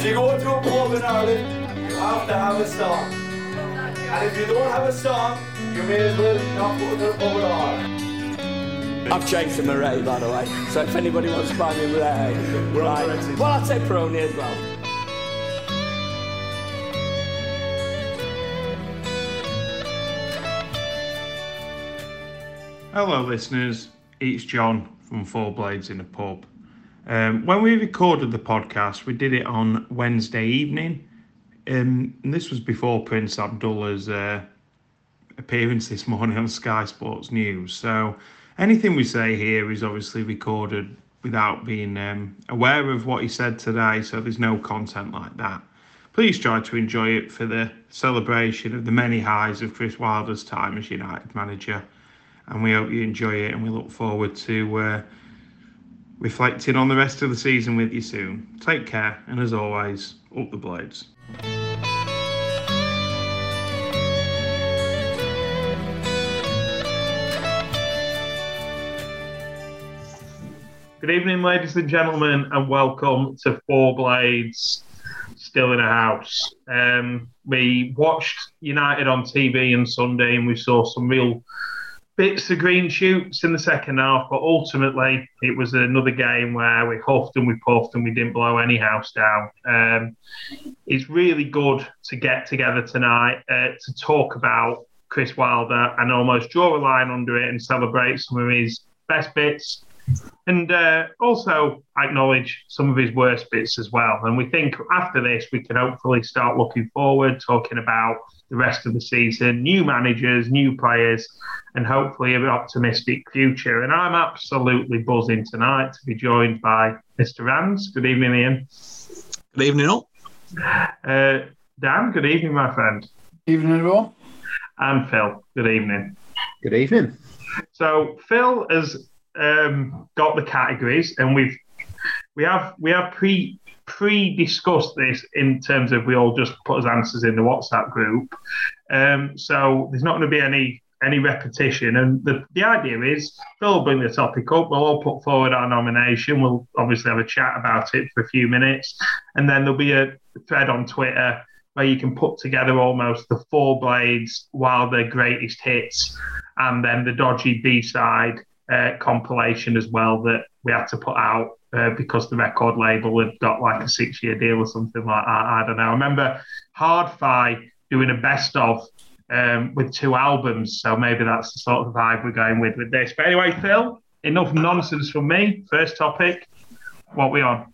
If you go to a pub in Ireland, you have to have a song. And if you don't have a song, you may as well not go to the pub at all. I've changed to Murray, by the way. So if anybody wants to buy me Murray, right. Well, I'll take Peroni as well. Hello, listeners. It's John from Four Blades in a Pub. Um, when we recorded the podcast, we did it on Wednesday evening. Um, and this was before Prince Abdullah's uh, appearance this morning on Sky Sports News. So anything we say here is obviously recorded without being um, aware of what he said today. So there's no content like that. Please try to enjoy it for the celebration of the many highs of Chris Wilder's time as United manager and we hope you enjoy it and we look forward to uh, reflecting on the rest of the season with you soon. Take care, and as always, up the blades. Good evening, ladies and gentlemen, and welcome to Four Blades Still in a House. Um, we watched United on TV on Sunday and we saw some real bits of green shoots in the second half, but ultimately it was another game where we huffed and we puffed and we didn't blow any house down. Um, it's really good to get together tonight uh, to talk about Chris Wilder and almost draw a line under it and celebrate some of his best bits. And uh, also acknowledge some of his worst bits as well. And we think after this, we can hopefully start looking forward, talking about the rest of the season, new managers, new players, and hopefully an optimistic future. And I'm absolutely buzzing tonight to be joined by Mr. Rams. Good evening, Ian. Good evening, all. Uh, Dan, good evening, my friend. Evening, everyone. And Phil, good evening. Good evening. So Phil has um, got the categories, and we've we have we have pre pre-discussed this in terms of we all just put as answers in the WhatsApp group. Um, so there's not going to be any any repetition. And the, the idea is will bring the topic up. We'll all put forward our nomination. We'll obviously have a chat about it for a few minutes. And then there'll be a thread on Twitter where you can put together almost the four blades while the greatest hits and then the dodgy B side uh, compilation as well that we had to put out uh, because the record label had got like a six year deal or something like that. I don't know. I remember Hard-Fi doing a best of um, with two albums. So maybe that's the sort of vibe we're going with with this. But anyway, Phil, enough nonsense from me. First topic, what we on?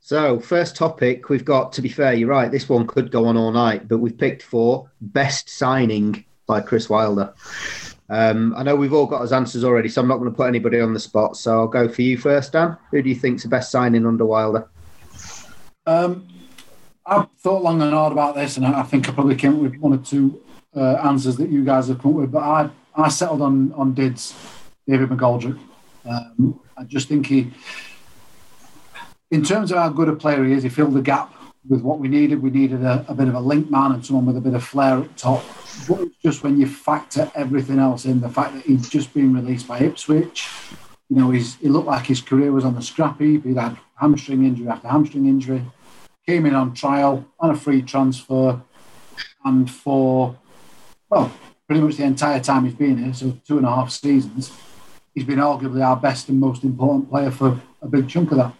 So, first topic, we've got, to be fair, you're right, this one could go on all night, but we've picked for best signing by Chris Wilder. Um, I know we've all got his answers already, so I'm not going to put anybody on the spot. So I'll go for you first, Dan. Who do you think's the best signing under Wilder? Um, I've thought long and hard about this, and I think I probably came up with one or two uh, answers that you guys have come up with. But I, I settled on on Dids, David McGoldrick. Um, I just think he, in terms of how good a player he is, he filled the gap with what we needed. We needed a, a bit of a link man and someone with a bit of flair up top. But just when you factor everything else in, the fact that he'd just been released by Ipswich, you know, he's, he looked like his career was on the scrap heap. He'd had hamstring injury after hamstring injury, came in on trial on a free transfer, and for, well, pretty much the entire time he's been here, so two and a half seasons, he's been arguably our best and most important player for a big chunk of that.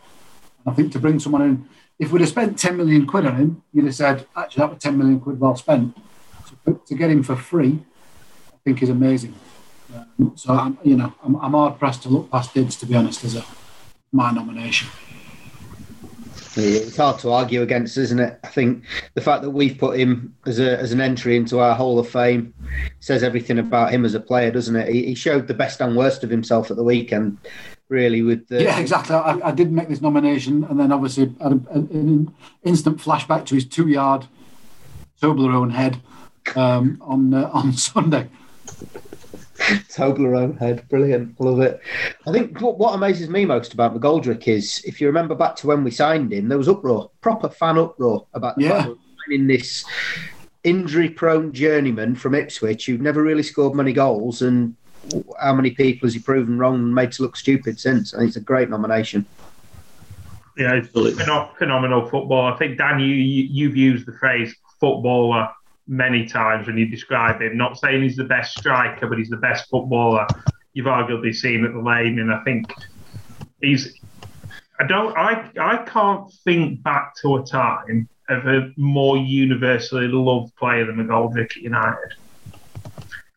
And I think to bring someone in, if we'd have spent 10 million quid on him, you'd have said, actually, that was 10 million quid well spent. So to get him for free, I think is amazing. Um, so, I'm, you know, I'm, I'm hard pressed to look past Dids, to be honest, as a my nomination. It's hard to argue against, isn't it? I think the fact that we've put him as a as an entry into our Hall of Fame says everything about him as a player, doesn't it? He, he showed the best and worst of himself at the weekend, really. With the yeah, exactly. I, I did make this nomination, and then obviously had a, an instant flashback to his two yard Toblerone head um, on uh, on Sunday. Toblerone head, brilliant, love it. I think what, what amazes me most about McGoldrick is, if you remember back to when we signed him, there was uproar, proper fan uproar about Yeah. fact that we're signing this injury-prone journeyman from Ipswich who'd never really scored many goals, and how many people has he proven wrong and made to look stupid since? I think it's a great nomination. Yeah, pheno- phenomenal football. I think Dan, you, you you've used the phrase footballer many times when you describe him. Not saying he's the best striker, but he's the best footballer you've arguably seen at the lane. And I think he's. I don't. I I can't think back to a time of a more universally loved player than McGoldrick at United.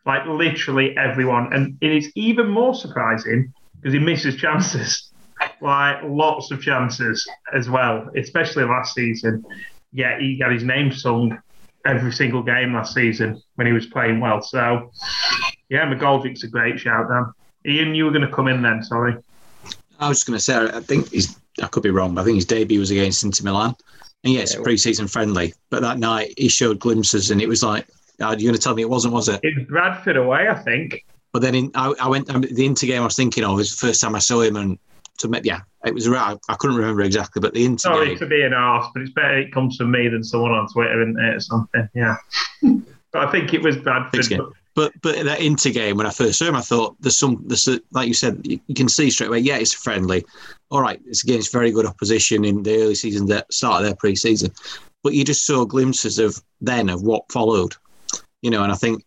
Like literally everyone, and it is even more surprising because he misses chances, like lots of chances as well, especially last season. Yeah, he got his name sung every single game last season when he was playing well. So, yeah, McGoldrick's a great shout, Dan. Ian, you were going to come in then, sorry. I was just going to say, I think he's, I could be wrong, but I think his debut was against Inter Milan. And yeah, it's yeah, pre-season friendly, but that night he showed glimpses, and it was like, you're going to tell me it wasn't, was it? It was Bradford away, I think. But then in, I, I went um, the Inter game I was thinking of was the first time I saw him, and to yeah, it was right. I couldn't remember exactly, but the Inter. Sorry game, to be an arse, but it's better it comes from me than someone on Twitter, isn't it, or something? Yeah. but I think it was Bradford. But but that Inter game when I first saw him, I thought there's some there's a, like you said you, you can see straight away. Yeah, it's friendly. All right, it's against very good opposition in the early season that started their pre-season, but you just saw glimpses of then of what followed. You know, and I think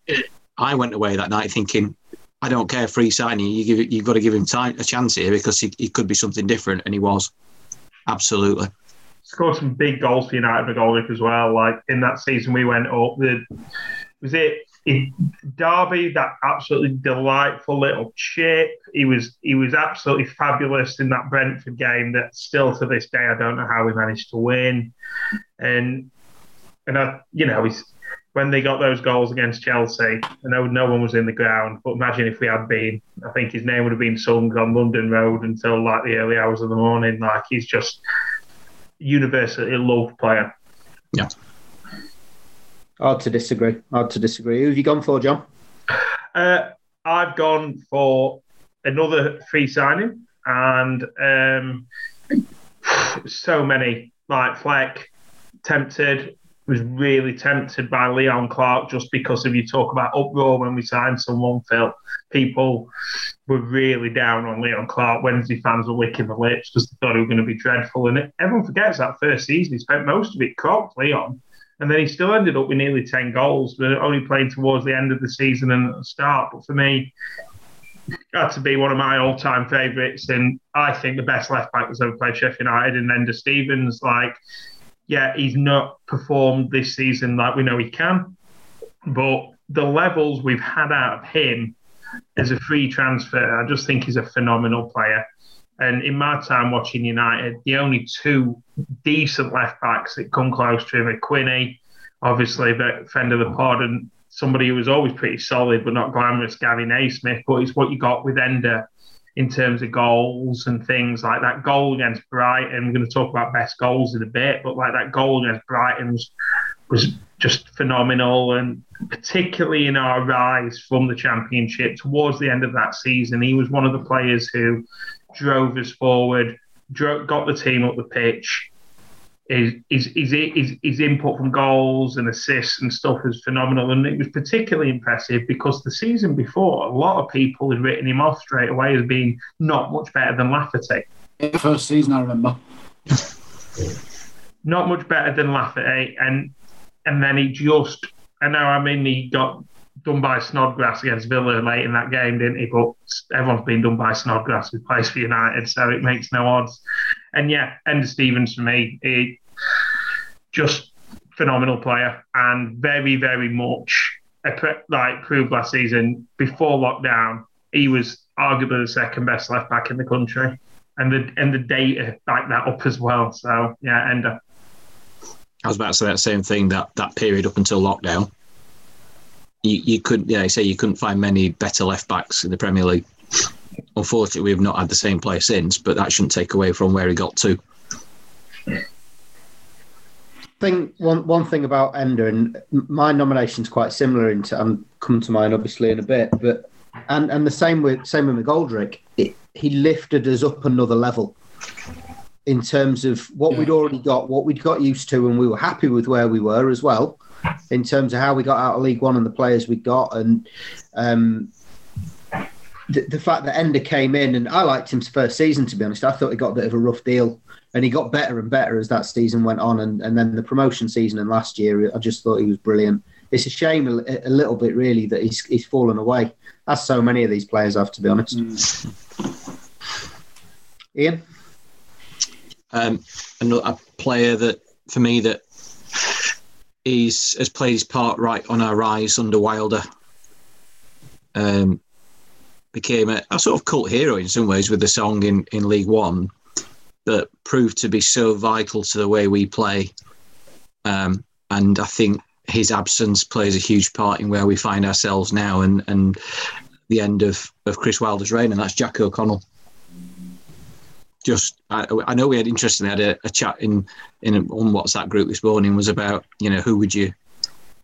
I went away that night thinking I don't care free signing. You give you've got to give him time a chance here because he, he could be something different, and he was absolutely scored some big goals for United McGoldrick as well. Like in that season, we went up. The was it in Derby, that absolutely delightful little chip. He was he was absolutely fabulous in that Brentford game. That still to this day, I don't know how we managed to win. And and I, you know, he's when they got those goals against Chelsea. I know no one was in the ground, but imagine if we had been. I think his name would have been sung on London Road until like the early hours of the morning. Like he's just universally loved player. Yeah. Hard to disagree. Hard to disagree. Who have you gone for, John? Uh, I've gone for another free signing, and um, so many like Fleck, tempted, was really tempted by Leon Clarke just because if you talk about uproar when we signed someone, Phil, people were really down on Leon Clarke. Wednesday fans were licking the lips because they thought he was going to be dreadful. And everyone forgets that first season, he spent most of it cropped, Leon. And then he still ended up with nearly 10 goals, but only playing towards the end of the season and the start. But for me, had to be one of my all-time favourites, and I think the best left back that's ever played Sheffield United. And Enda Stevens, like, yeah, he's not performed this season like we know he can, but the levels we've had out of him as a free transfer, I just think he's a phenomenal player. And in my time watching United, the only two decent left backs that come close to him are Quinny, obviously, but friend of the pod, and somebody who was always pretty solid but not glamorous, Gary Naysmith. But it's what you got with Enda in terms of goals and things like that goal against Brighton. We're going to talk about best goals in a bit, but like that goal against Brighton was, was just phenomenal. And particularly in our rise from the championship towards the end of that season, he was one of the players who drove us forward, got the team up the pitch. His, his, his, his, his input from goals and assists and stuff was phenomenal. And it was particularly impressive because the season before, a lot of people had written him off straight away as being not much better than Lafferty. First season, I remember. not much better than Lafferty. And, and then he just, I know, I mean, he got done by Snodgrass against Villa late in that game, didn't he? But everyone's been done by Snodgrass who plays for United, so it makes no odds. And yeah, Enda Stevens for me, he just phenomenal player and very, very much like proved last season before lockdown, he was arguably the second best left back in the country. And the and the data back that up as well. So yeah, Enda. Uh, I was about to say that same thing that that period up until lockdown you, you couldn't, yeah, say you couldn't find many better left backs in the Premier League. Unfortunately, we've not had the same player since, but that shouldn't take away from where he got to. Thing one one thing about Enda and my nomination's quite similar into and come to mind obviously in a bit, but and and the same with same with McGoldrick. It, he lifted us up another level in terms of what yeah. we'd already got, what we'd got used to, and we were happy with where we were as well in terms of how we got out of League One and the players we got. And um, the, the fact that Enda came in and I liked him first season. To be honest, I thought he got a bit of a rough deal, and he got better and better as that season went on. And, and then the promotion season and last year, I just thought he was brilliant. It's a shame a, a little bit, really, that he's he's fallen away. That's so many of these players have, to be honest. Ian, um, another a player that for me that he's has played his part right on our rise under Wilder. Um, became a, a sort of cult hero in some ways with the song in, in League One, but proved to be so vital to the way we play. Um, and I think his absence plays a huge part in where we find ourselves now and, and the end of, of Chris Wilder's reign, and that's Jack O'Connell. Just, I, I know we had interestingly had a, a chat in in on WhatsApp group this morning was about you know who would you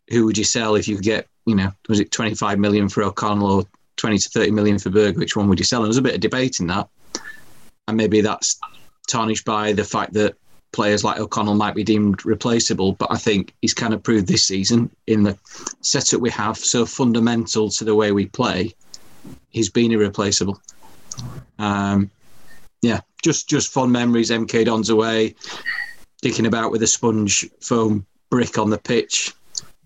who would you sell if you could get you know was it 25 million for O'Connell or 20 to 30 million for Berge? Which one would you sell? And there's a bit of debate in that, and maybe that's tarnished by the fact that players like O'Connell might be deemed replaceable, but I think he's kind of proved this season in the setup we have, so fundamental to the way we play, he's been irreplaceable. Um, yeah, just just fond memories. MK Dons away, dicking about with a sponge foam brick on the pitch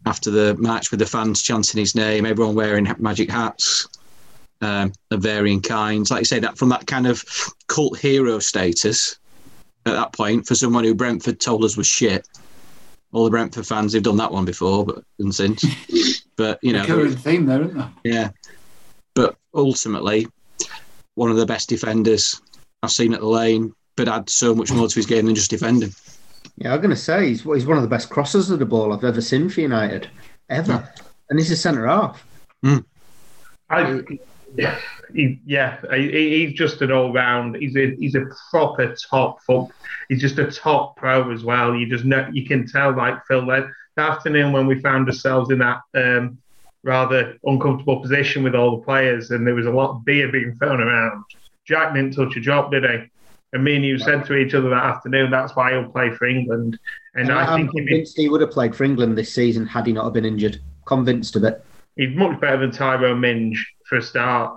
after the match with the fans chanting his name, everyone wearing magic hats um, of varying kinds. Like you say, that from that kind of cult hero status at that point for someone who Brentford told us was shit. All the Brentford fans have done that one before, but and since. but you know, Recurring theme there, isn't there? yeah. But ultimately, one of the best defenders I've seen at the lane, but had so much more to his game than just defending. yeah, I'm going to say he's he's one of the best crossers of the ball I've ever seen for United, ever, and he's a centre half. I, yeah, he, yeah, he, he's just an all round. He's a he's a proper top foot. He's just a top pro as well. You just know you can tell like Phil that the afternoon when we found ourselves in that um, rather uncomfortable position with all the players, and there was a lot of beer being thrown around. Jack didn't touch a drop, did he? And me and you said to each other that afternoon, that's why he'll play for England. And, And I he'd convinced he would have played for England this season had he not have been injured. Convinced of it. he's much better than Tyrone Mings for a start.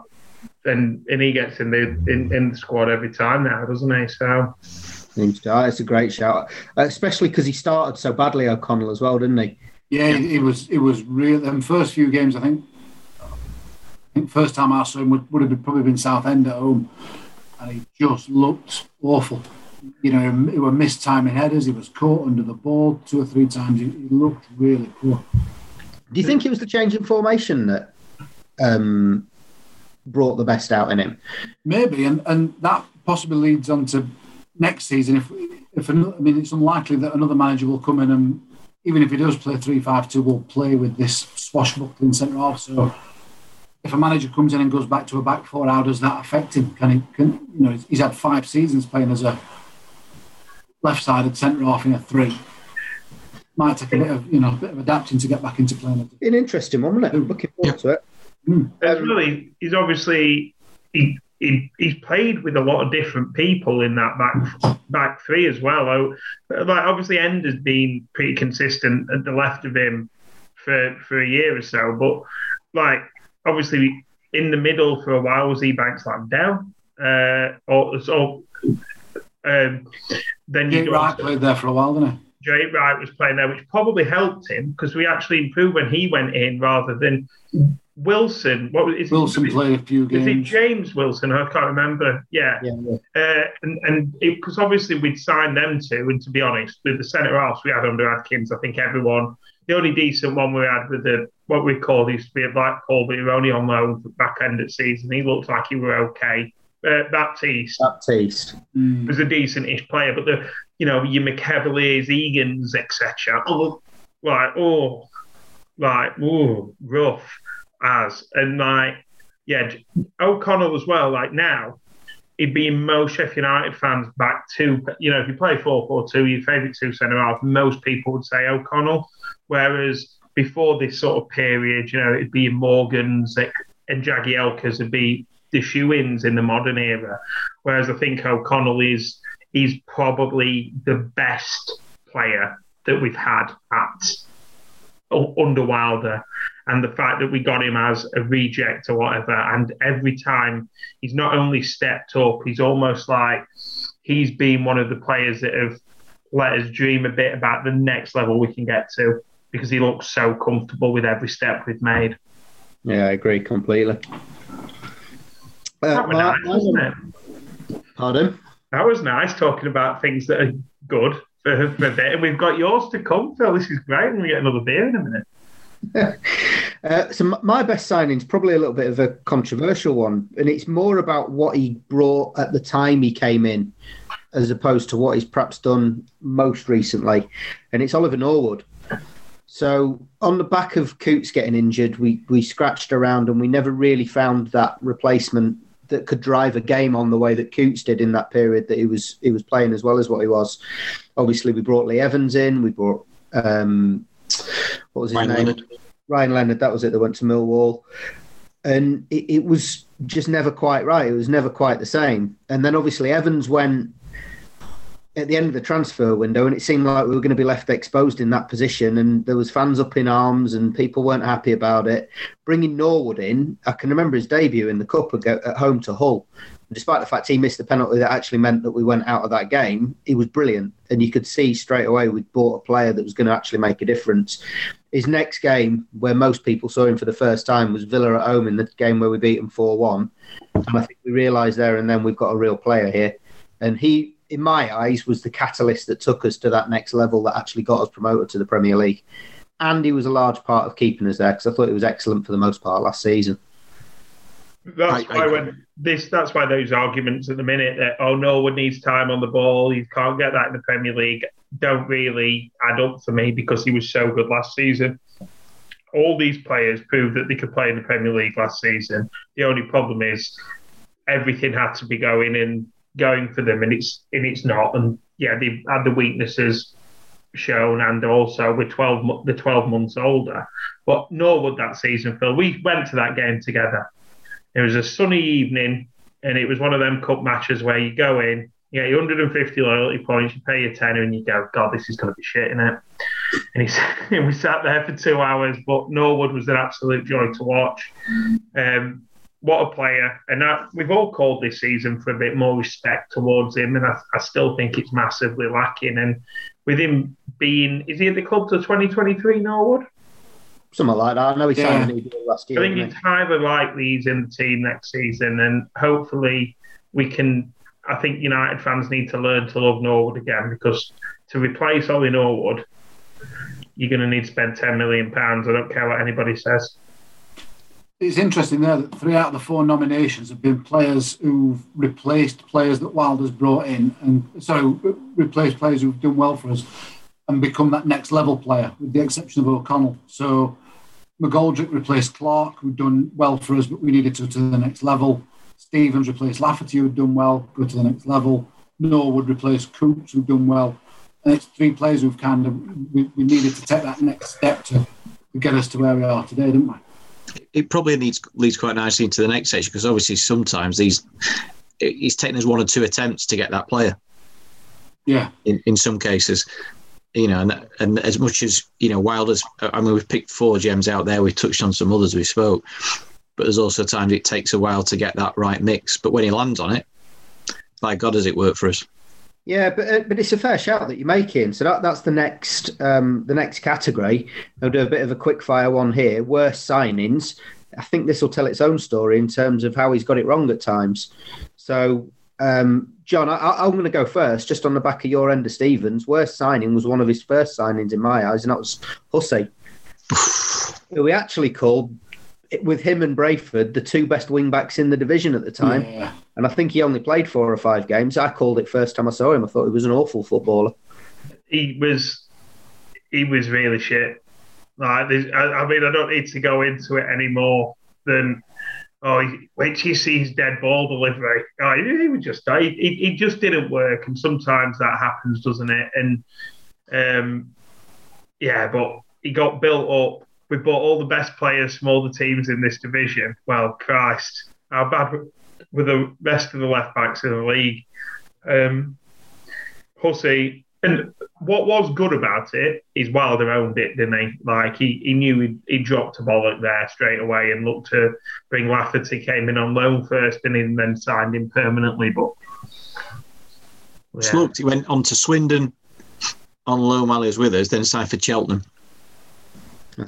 And and he gets in the in, in the squad every time now, doesn't he? So It's a great shout, especially because he started so badly, O'Connell as well, didn't he? Yeah, it was it was real. Them first few games, I think. I think first time I saw him would, would have been, probably been Southend at home, and he just looked awful. You know, he were missed timing headers. He was caught under the ball two or three times. He, he looked really poor. Do you think it was the change in formation that um, brought the best out in him? Maybe, and, and that possibly leads on to next season. If if another, I mean, it's unlikely that another manager will come in and even if he does play three five two, will play with this swashbuckling centre half. So if a manager comes in and goes back to a back four, how does that affect him? Can he? Can you know? He's had five seasons playing as a left-sided centre half in a three. Might take a bit of you know a bit of adapting to get back into playing. Be an interesting one, wasn't it? Looking forward to it. As really, he's obviously he, he he's played with a lot of different people in that back back three as well. Oh, Like obviously, End has been pretty consistent at the left of him for for a year or so, but like obviously in the middle for a while was Ebanks-Landell, uh, or so. Um, then you Jake Wright played there for a while, didn't he? Jay Wright was playing there, which probably helped him because we actually improved when he went in rather than Wilson. What was is it- Wilson played a few games? Is it. James Wilson? I can't remember. Yeah, Yeah, yeah. uh, and and because obviously we'd signed them two, and to be honest, with the centre halves we had under Atkins, I think everyone the only decent one we had with the what we called used to be a black Paul, but he was only on loan for back end of season. He looked like he were okay. Uh, Baptiste Baptiste. Mm. was a decent-ish player, but the you know your McEveliers, Egans, etc. Oh, like oh, like oh, rough as and like yeah, O'Connell as well. Like now, he'd be most Sheffield United fans back to you know if you play 4 4 2, your favourite two centre half, most people would say O'Connell, whereas before this sort of period, you know, it'd be Morgans and Jagielkas would be the shoe-ins in the modern era. Whereas I think O'Connell is he's probably the best player that we've had at under Wilder. And the fact that we got him as a reject or whatever, and every time he's not only stepped up, he's almost like he's been one of the players that have let us dream a bit about the next level we can get to because he looks so comfortable with every step we've made. Yeah, I agree completely. Uh, that was nice, wasn't it? Pardon? That was nice talking about things that are good for, for a bit. And we've got yours to come, Phil. This is great. And we get another beer in a minute. Uh, so my best signing is probably a little bit of a controversial one, and it's more about what he brought at the time he came in, as opposed to what he's perhaps done most recently, and it's Oliver Norwood. So on the back of Coutts getting injured, we we scratched around and we never really found that replacement that could drive a game on the way that Coutts did in that period that he was he was playing as well as what he was. Obviously, we brought Lee Evans in. We brought um, what was his Ryan name? Leonard. Ryan Leonard, that was it, that went to Millwall. And it, it was just never quite right. It was never quite the same. And then obviously Evans went at the end of the transfer window and it seemed like we were going to be left exposed in that position and there was fans up in arms and people weren't happy about it. Bringing Norwood in, I can remember his debut in the Cup at at home to Hull. Despite the fact he missed the penalty that actually meant that we went out of that game, he was brilliant. And you could see straight away we'd bought a player that was going to actually make a difference his next game, where most people saw him for the first time, was Villa at home in the game where we beat them 4 1. And I think we realised there and then we've got a real player here. And he, in my eyes, was the catalyst that took us to that next level that actually got us promoted to the Premier League. And he was a large part of keeping us there because I thought he was excellent for the most part last season. That's I- I why agree. when this that's why those arguments at the minute that oh Norwood needs time on the ball, you can't get that in the Premier League, don't really add up for me because he was so good last season. All these players proved that they could play in the Premier League last season. The only problem is everything had to be going and going for them, and it's and it's not. And yeah, they've had the weaknesses shown, and also we're twelve the twelve months older. But Norwood that season, Phil, we went to that game together. It was a sunny evening, and it was one of them cup matches where you go in, you get your 150 loyalty points, you pay your tenner, and you go, God, this is going to be shit, innit? And, he, and we sat there for two hours, but Norwood was an absolute joy to watch. Um, what a player. And that, we've all called this season for a bit more respect towards him, and I, I still think it's massively lacking. And with him being, is he at the club till 2023, Norwood? Something like that. I know he signed Yeah. a new deal last I think didn't it's highly likely he's in the team next season, and hopefully we can. I think United fans need to learn to love Norwood again because to replace Ollie Norwood, you're going to need to spend ten million pounds. I don't care what anybody says. It's interesting there that three out of the four nominations have been players who've replaced players that Wilder's brought in, and so replaced players who've done well for us and become that next level player, with the exception of O'Connell. So McGoldrick replaced Clarke, who'd done well for us, but we needed to go to the next level. Stevens replaced Lafferty, who'd done well, go to the next level. Norwood replaced Coops, who'd done well. And it's three players who've kind of we, we needed to take that next step to, to get us to where we are today, didn't we? it probably needs leads quite nicely into the next section because obviously sometimes these he's taken us one or two attempts to get that player Yeah. in, in some cases you know and, and as much as you know Wilder's I mean we've picked four gems out there we've touched on some others we spoke but there's also times it takes a while to get that right mix but when he lands on it by God does it work for us Yeah, but uh, but it's a fair shout that you're making. So that, that's the next um, the next category. I'll do a bit of a quick fire one here. Worst signings. I think this will tell its own story in terms of how he's got it wrong at times. So, um, John, I, I'm going to go first, just on the back of your Enda Stevens. Worst signing was one of his first signings in my eyes, and that was Hussey, who we actually called with him and Brayford the two best wing backs in the division at the time. Yeah. And I think he only played four or five games. I called it first time I saw him. I thought he was an awful footballer. He was, he was really shit. Like, I, I mean, I don't need to go into it any more than. Oh, wait till you see his dead ball delivery. Oh, he, was just, he, he, he just didn't work, and sometimes that happens, doesn't it? And um, yeah, but he got built up. We bought all the best players from all the teams in this division. Well, Christ, how bad were the rest of the left backs in the league? Um, Hussey, and what was good about it is Wilder owned it, didn't he? Like he, he knew he he dropped a bollock there straight away and looked to bring Lafferty. Came in on loan first and then- then signed him permanently. But Just looked, he went on to Swindon on loan while he was with us, then signed for Cheltenham.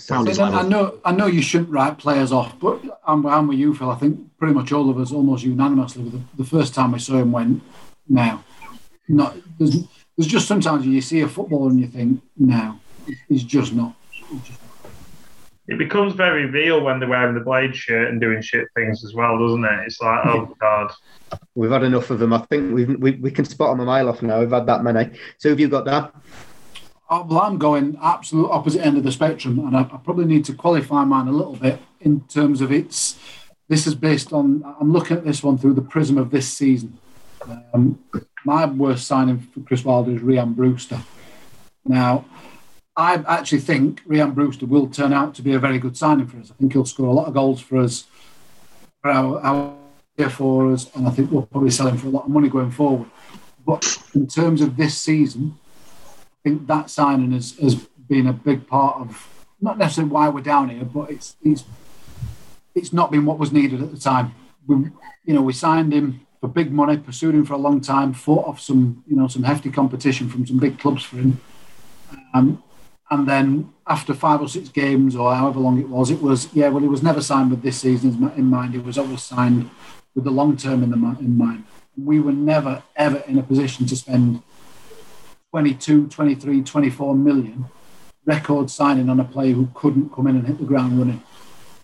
Found his And I know, I know you shouldn't write players off, but I'm, I'm with you, Phil. I think pretty much all of us, almost unanimously, the, the first time we saw him went now. Not there's, there's just sometimes you see a footballer and you think, no, he's just not. it becomes very real when they're wearing the blade shirt and doing shit things as well, doesn't it? It's like, oh god. We've had enough of them. I think we've, we we can spot them a mile off now. We've had that many. So have you got that? Oh, well, I'm going absolute opposite end of the spectrum, and I, I probably need to qualify mine a little bit in terms of its. This is based on. I'm looking at this one through the prism of this season. Um, my worst signing for Chris Wilder is Rian Brewster. Now, I actually think Rian Brewster will turn out to be a very good signing for us. I think he'll score a lot of goals for us, for our, our for us, and I think we'll probably sell him for a lot of money going forward. But in terms of this season, I think that signing has, has been a big part of not necessarily why we're down here, but it's it's it's not been what was needed at the time. We, you know, we signed him for big money, pursued him for a long time, fought off some you know some hefty competition from some big clubs for him, um, and then after five or six games or however long it was, it was yeah. Well, he was never signed with this season in mind. He was always signed with the long term in the in mind. We were never ever in a position to spend 22, 23, 24 million record signing on a player who couldn't come in and hit the ground running.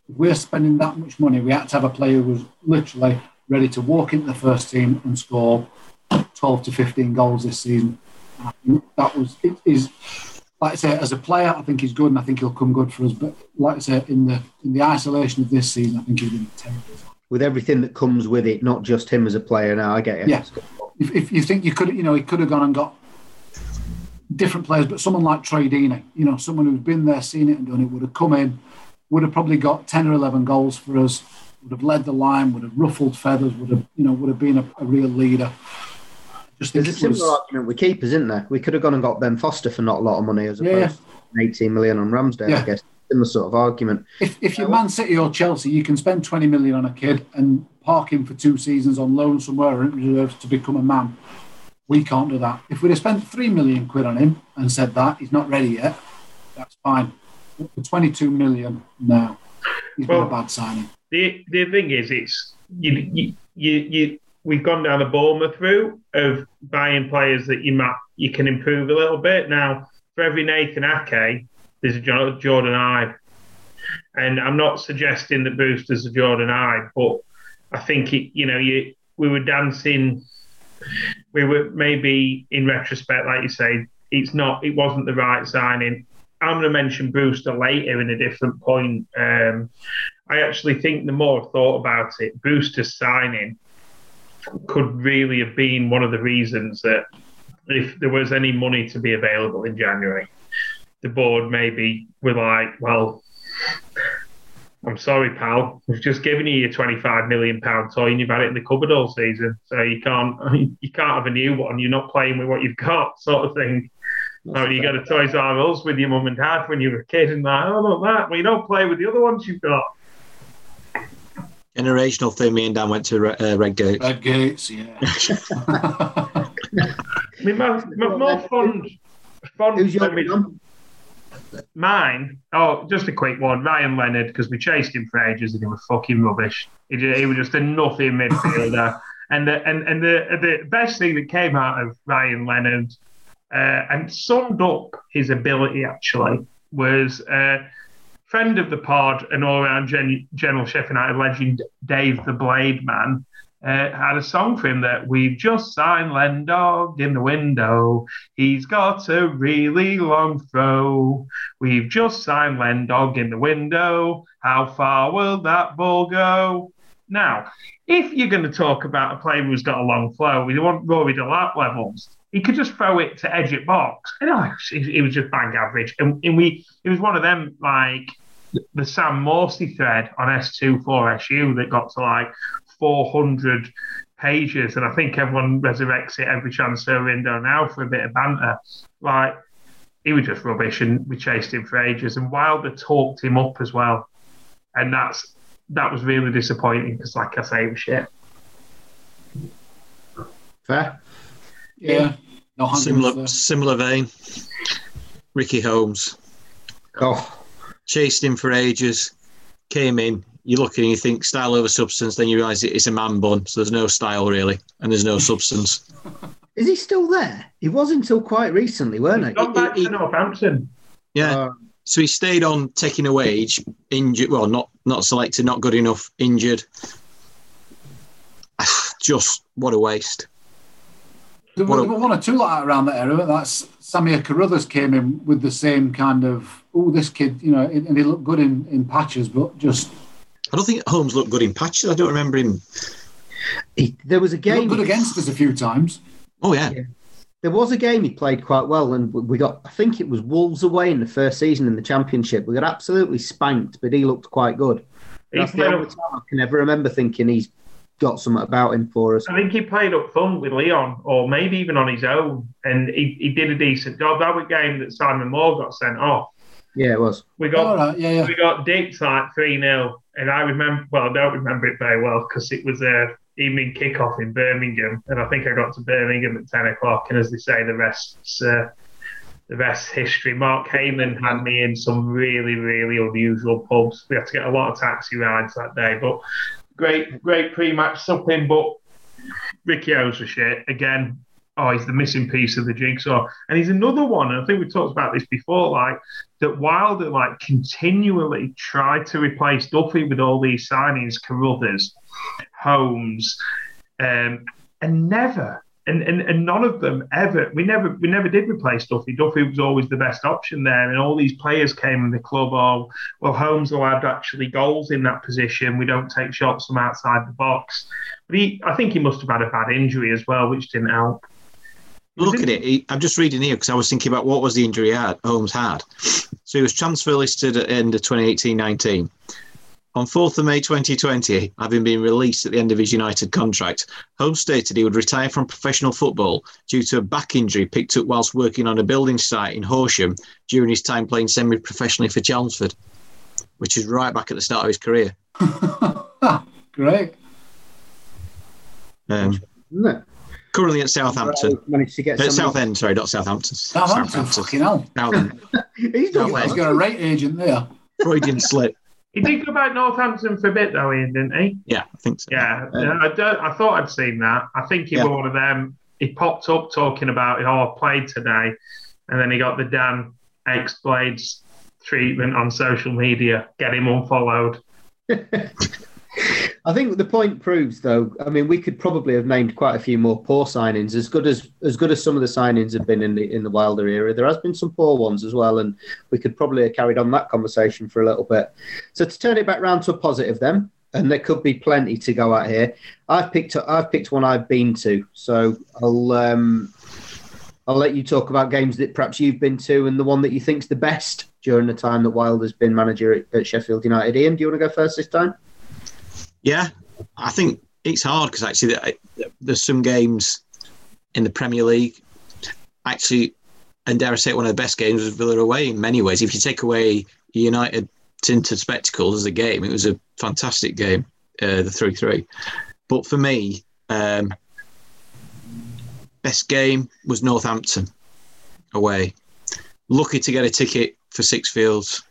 If we're spending that much money, we had to have a player who was literally ready to walk into the first team and score 12 to 15 goals this season. And I think that was, it is, like I say, as a player, I think he's good and I think he'll come good for us. But like I say, in the in the isolation of this season, I think he's been terrible. With everything that comes with it, not just him as a player. Now I get it. Yeah. If, if you think you could, you know, he could have gone and got different players, but someone like Troy Deeney, you know, someone who's been there, seen it, and done it, would have come in, would have probably got ten or eleven goals for us, would have led the line, would have ruffled feathers, would have, you know, would have been a, a real leader. Just think There's a it was, similar argument with keepers, isn't there? We could have gone and got Ben Foster for not a lot of money as Yeah, opposed to 18 million on Ramsdale. Yeah. I guess similar sort of argument. if, if you're Man City or Chelsea, you can spend 20 million on a kid and park him for two seasons on loan somewhere and reserves to become a man. We can't do that. If we'd have spent 3 million quid on him and said that he's not ready yet, that's fine. But for 22 million, now, He's been a bad signing. The the thing is, it's you you you, you we've gone down the Bournemouth route of buying players that you might you can improve a little bit. Now, for every Nathan Ake, there's a Jordon Ibe, and I'm not suggesting that Brewster's a Jordon Ibe, but I think it, you know you we were dancing. We were maybe in retrospect, like you say, it's not. It wasn't the right signing. I'm going to mention Brewster later in a different point. Um, I actually think the more I thought about it, Brewster's signing could really have been one of the reasons that if there was any money to be available in January, the board maybe were like, well, I'm sorry, pal. We've just given you your 25 million pound toy, and you've had it in the cupboard all season, so you can't you can't have a new one. You're not playing with what you've got, sort of thing. Oh, you got a Toys R Us with your mum and dad when you were a kid, and like, oh, look that. Well, you don't play with the other ones you've got. Generational thing. Me and Dan went to Re- uh, Redgate. Red Gates, yeah. I mean, my, my more fond, fond Who's your memory- man? mine. Oh, just a quick one. Ryan Leonard, because we chased him for ages and he was fucking rubbish. He, ju- he was just a nothing midfielder. and the and, and the the best thing that came out of Ryan Leonard uh, and summed up his ability actually was uh, friend of the pod and all around gen- general Sheffield United legend Dave the Blade Man. Uh, had a song for him that we've just signed Len Dog in the window. He's got a really long throw. We've just signed Len Dog in the window. How far will that ball go? Now, if you're going to talk about a player who's got a long flow, we want Rory Delap levels. He could just throw it to edge it box. And oh, it was just bang average. And, and we, it was one of them like the Sam Morsy thread on S2 for SU that got to like 400 pages, and I think everyone resurrects it every transfer window now for a bit of banter. Like he was just rubbish, and we chased him for ages. And Wilder talked him up as well, and that's that was really disappointing because, like I say, it was shit. Fair. Yeah. No, Hank was Similar, there. similar vein. Ricky Holmes Oh, chased him for ages, came in. You look and you think style over substance, then you realise it's a man bun, so there's no style really, and there's no substance. is he still there? He was until quite recently, weren't he? Gone back he- to Northampton. Yeah. Uh, So he stayed on taking a wage, injured. Well, not not selected, not good enough, injured. Just what a waste. There were, there were one or two like that around that era. That's Samir Carruthers came in with the same kind of, oh, this kid, you know, and he looked good in, in patches, but just I don't think Holmes looked good in patches. I don't remember him. he, there was a he game. looked good against us a few times. Oh yeah, Yeah. There was a game he played quite well, and we got. I think it was Wolves away in the first season in the Championship. We got absolutely spanked, but he looked quite good. He That's the only time I can ever remember thinking he's got something about him for us. I think he played up front with Leon, or maybe even on his own, and he, he did a decent job. That was a game that Simon Moore got sent off. Yeah, it was. We got All right, yeah, yeah. we got dicked like 3 0. And I remember, well, I don't remember it very well because it was a evening kickoff in Birmingham. And I think I got to Birmingham at 10 o'clock. And as they say, the rest's, uh, the rest history. Mark Heyman had me in some really, really unusual pubs. We had to get a lot of taxi rides that day. But great, great pre match supping. But Ricky O's was shit. Again, oh, he's the missing piece of the jigsaw. And he's another one, and I think we talked about this before, like that Wilder like continually tried to replace Duffy with all these signings, Carruthers, Holmes, um, and never. And, and, and none of them ever we never we never did replace Duffy. Duffy was always the best option there, and all these players came in the club. Oh, well, Holmes allowed actually goals in that position. We don't take shots from outside the box. But he, I think he must have had a bad injury as well, which didn't help. Look at it. I'm just reading here because I was thinking about what was the injury had, Holmes had. So he was transfer listed at the end of 2018-19. On 4th of May 2020, having been released at the end of his United contract, Holmes stated he would retire from professional football due to a back injury picked up whilst working on a building site in Horsham during his time playing semi-professionally for Chelmsford, which is right back at the start of his career. Great. Um, currently at Southampton. Managed to get some. Southend, sorry, not Southampton. Southampton, fucking hell. Southampton. He's done He's well. got a rate agent there. Freudian slip. He did go back Northampton for a bit though, Ian, didn't he? Yeah, I think so. Yeah, yeah, I, don't, I thought I'd seen that. I think he Yeah. was one of them. He popped up talking about, oh, I played today. And then he got the Dan X Blades treatment on social media, get him unfollowed. I think the point proves, though. I mean, we could probably have named quite a few more poor signings. As good as as good as some of the signings have been in the in the Wilder era, there has been some poor ones as well, and we could probably have carried on that conversation for a little bit. So to turn it back round to a positive, then, and there could be plenty to go at here. I've picked I've picked one I've been to, so I'll um, I'll let you talk about games that perhaps you've been to and the one that you think's the best during the time that Wilder's been manager at, at Sheffield United. Ian, do you want to go first this time? Yeah, I think it's hard because actually there's some games in the Premier League actually, and dare I say, one of the best games was Villa away in many ways. If you take away United tinted spectacles as a game, it was a fantastic game, uh, the three three. But for me, um, best game was Northampton away. Lucky to get a ticket for Sixfields.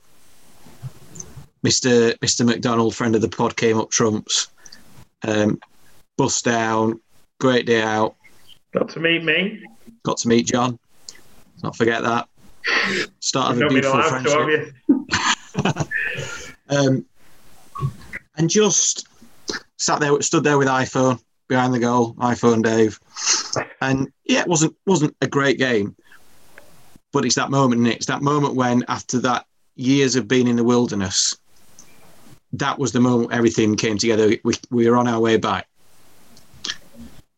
Mr. Mr. McDonald, friend of the pod, came up trumps. Um, bust down, great day out. Got to meet me. Got to meet John. Not forget that. Start of a beautiful to, friendship. you? Um, and just sat there, stood there with iPhone behind the goal, iPhone Dave. And yeah, it wasn't wasn't a great game, but it's that moment. Nick. It's that moment when after that years of being in the wilderness, that was the moment everything came together. We we were on our way back,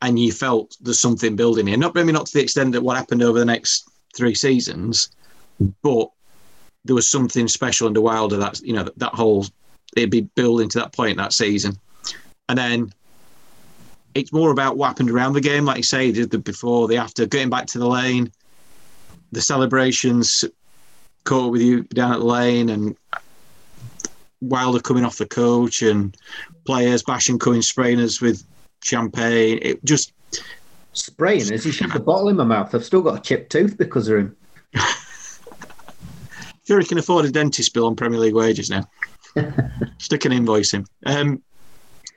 and you felt there's something building here. Not maybe not to the extent that what happened over the next three seasons, but there was something special under Wilder that you know that, that whole it'd be building to that point that season, and then it's more about what happened around the game, like you say, did the before, the after, getting back to the lane, the celebrations, caught with you down at the lane, and Wilder coming off the coach, and players bashing, coming spraying us with champagne. It just Spraying as he shoved the bottle in my mouth. I've still got a chipped tooth because of him. sure he can afford a dentist bill on Premier League wages now. Stick an invoice in. Um,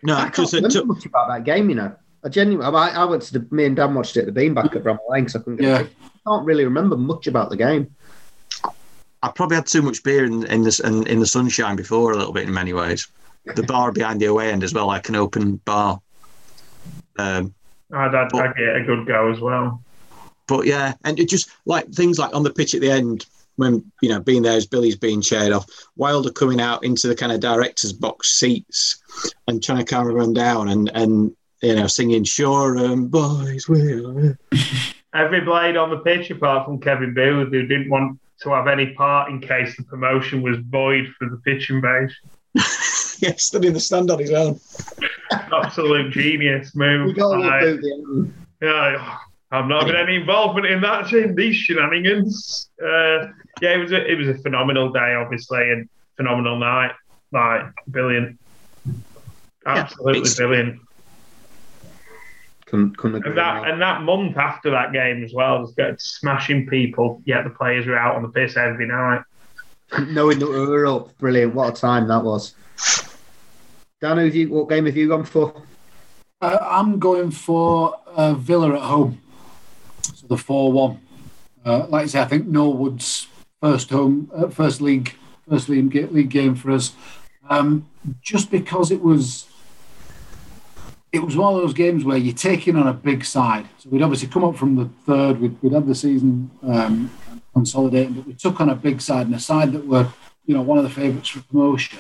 no, I can't because remember much about that game, you know. I genuinely, I, I went to the, me and Dan watched it at the Beanback at Bramall Lane because I couldn't get Yeah. I can't really remember much about the game. I probably had too much beer in, in this in, in the sunshine before a little bit in many ways. The bar behind the away end as well, like an open bar. Um, I'd, I'd, I'd get a good go as well. but yeah, and it just like things like on the pitch at the end when you know being there as Billy's being chaired off, Wilder coming out into the kind of director's box seats and trying to calm everyone down and and you know singing "Sure um, boys will." Every blade on the pitch, apart from Kevin Booth, who didn't want to have any part in case the promotion was void for the pitch invasion. yeah, stood in the stand on his own. Absolute genius move. We got a Like, little boot the yeah, I'm not having any involvement in that. In these shenanigans. Uh, yeah, it was a, it was a phenomenal day, obviously, and phenomenal night. Like brilliant, absolutely it's- brilliant. Couldn't, couldn't agree And that more. and that month after that game as well, just got smashing people. Yet the players were out on the piss every night. Knowing that we were up, brilliant. What a time that was. Dan, who've you, what game have you gone for? Uh, I'm going for uh, Villa at home. So the 4 1. Uh, like I say, I think Norwood's first home, uh, first league, first league, league game for us. Um, just because it was, it was one of those games where you're taking on a big side. So we'd obviously come up from the third, we'd, we'd had the season um, consolidating, but we took on a big side and a side that were, you know, one of the favourites for promotion.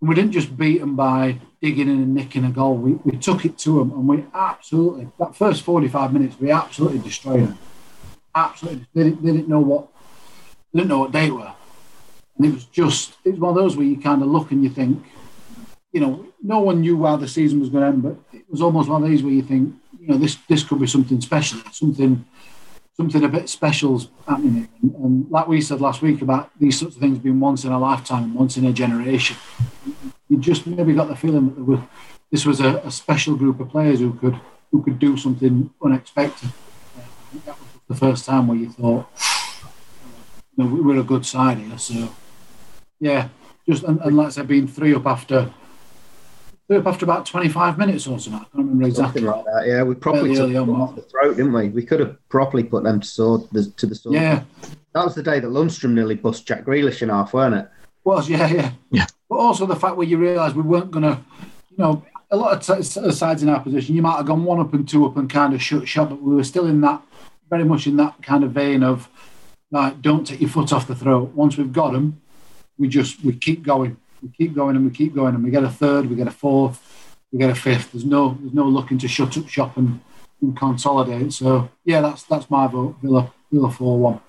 And we didn't just beat them by digging in and nicking a goal. We, we took it to them and we absolutely, that first 45 minutes, we absolutely destroyed them. Absolutely. They didn't, they didn't know what, they didn't know what it were. And it was just, it was one of those where you kind of look and you think, you know, no one knew how the season was going to end, but it was almost one of these where you think, you know, this this could be something special, something something a bit special's happening. And, and like we said last week about these sorts of things being once in a lifetime, once in a generation, you just maybe got the feeling that were, this was a, a special group of players who could who could do something unexpected. That was the first time where you thought, you know, we- we're a good side here. So, yeah, just and, and like I said, being three up after three up after about twenty five minutes or something. I can't remember exactly. Something like that. Yeah, we properly Fairly took them off the throat, didn't we? We could have properly put them to sword the, to the sword. Yeah, That was the day that Lundstram nearly bust Jack Grealish in half, weren't it? was yeah, yeah, Yeah. But also the fact where you realise we weren't gonna, you know, a lot of t- s- sides in our position, you might have gone one up and two up and kind of shut shop, but we were still in that very much in that kind of vein of like, don't take your foot off the throat. Once we've got them, we just we keep going, we keep going, and we keep going, and we get a third, we get a fourth, we get a fifth. There's no there's no looking to shut up shop and, and consolidate. So yeah, that's that's my vote. Villa Villa four one.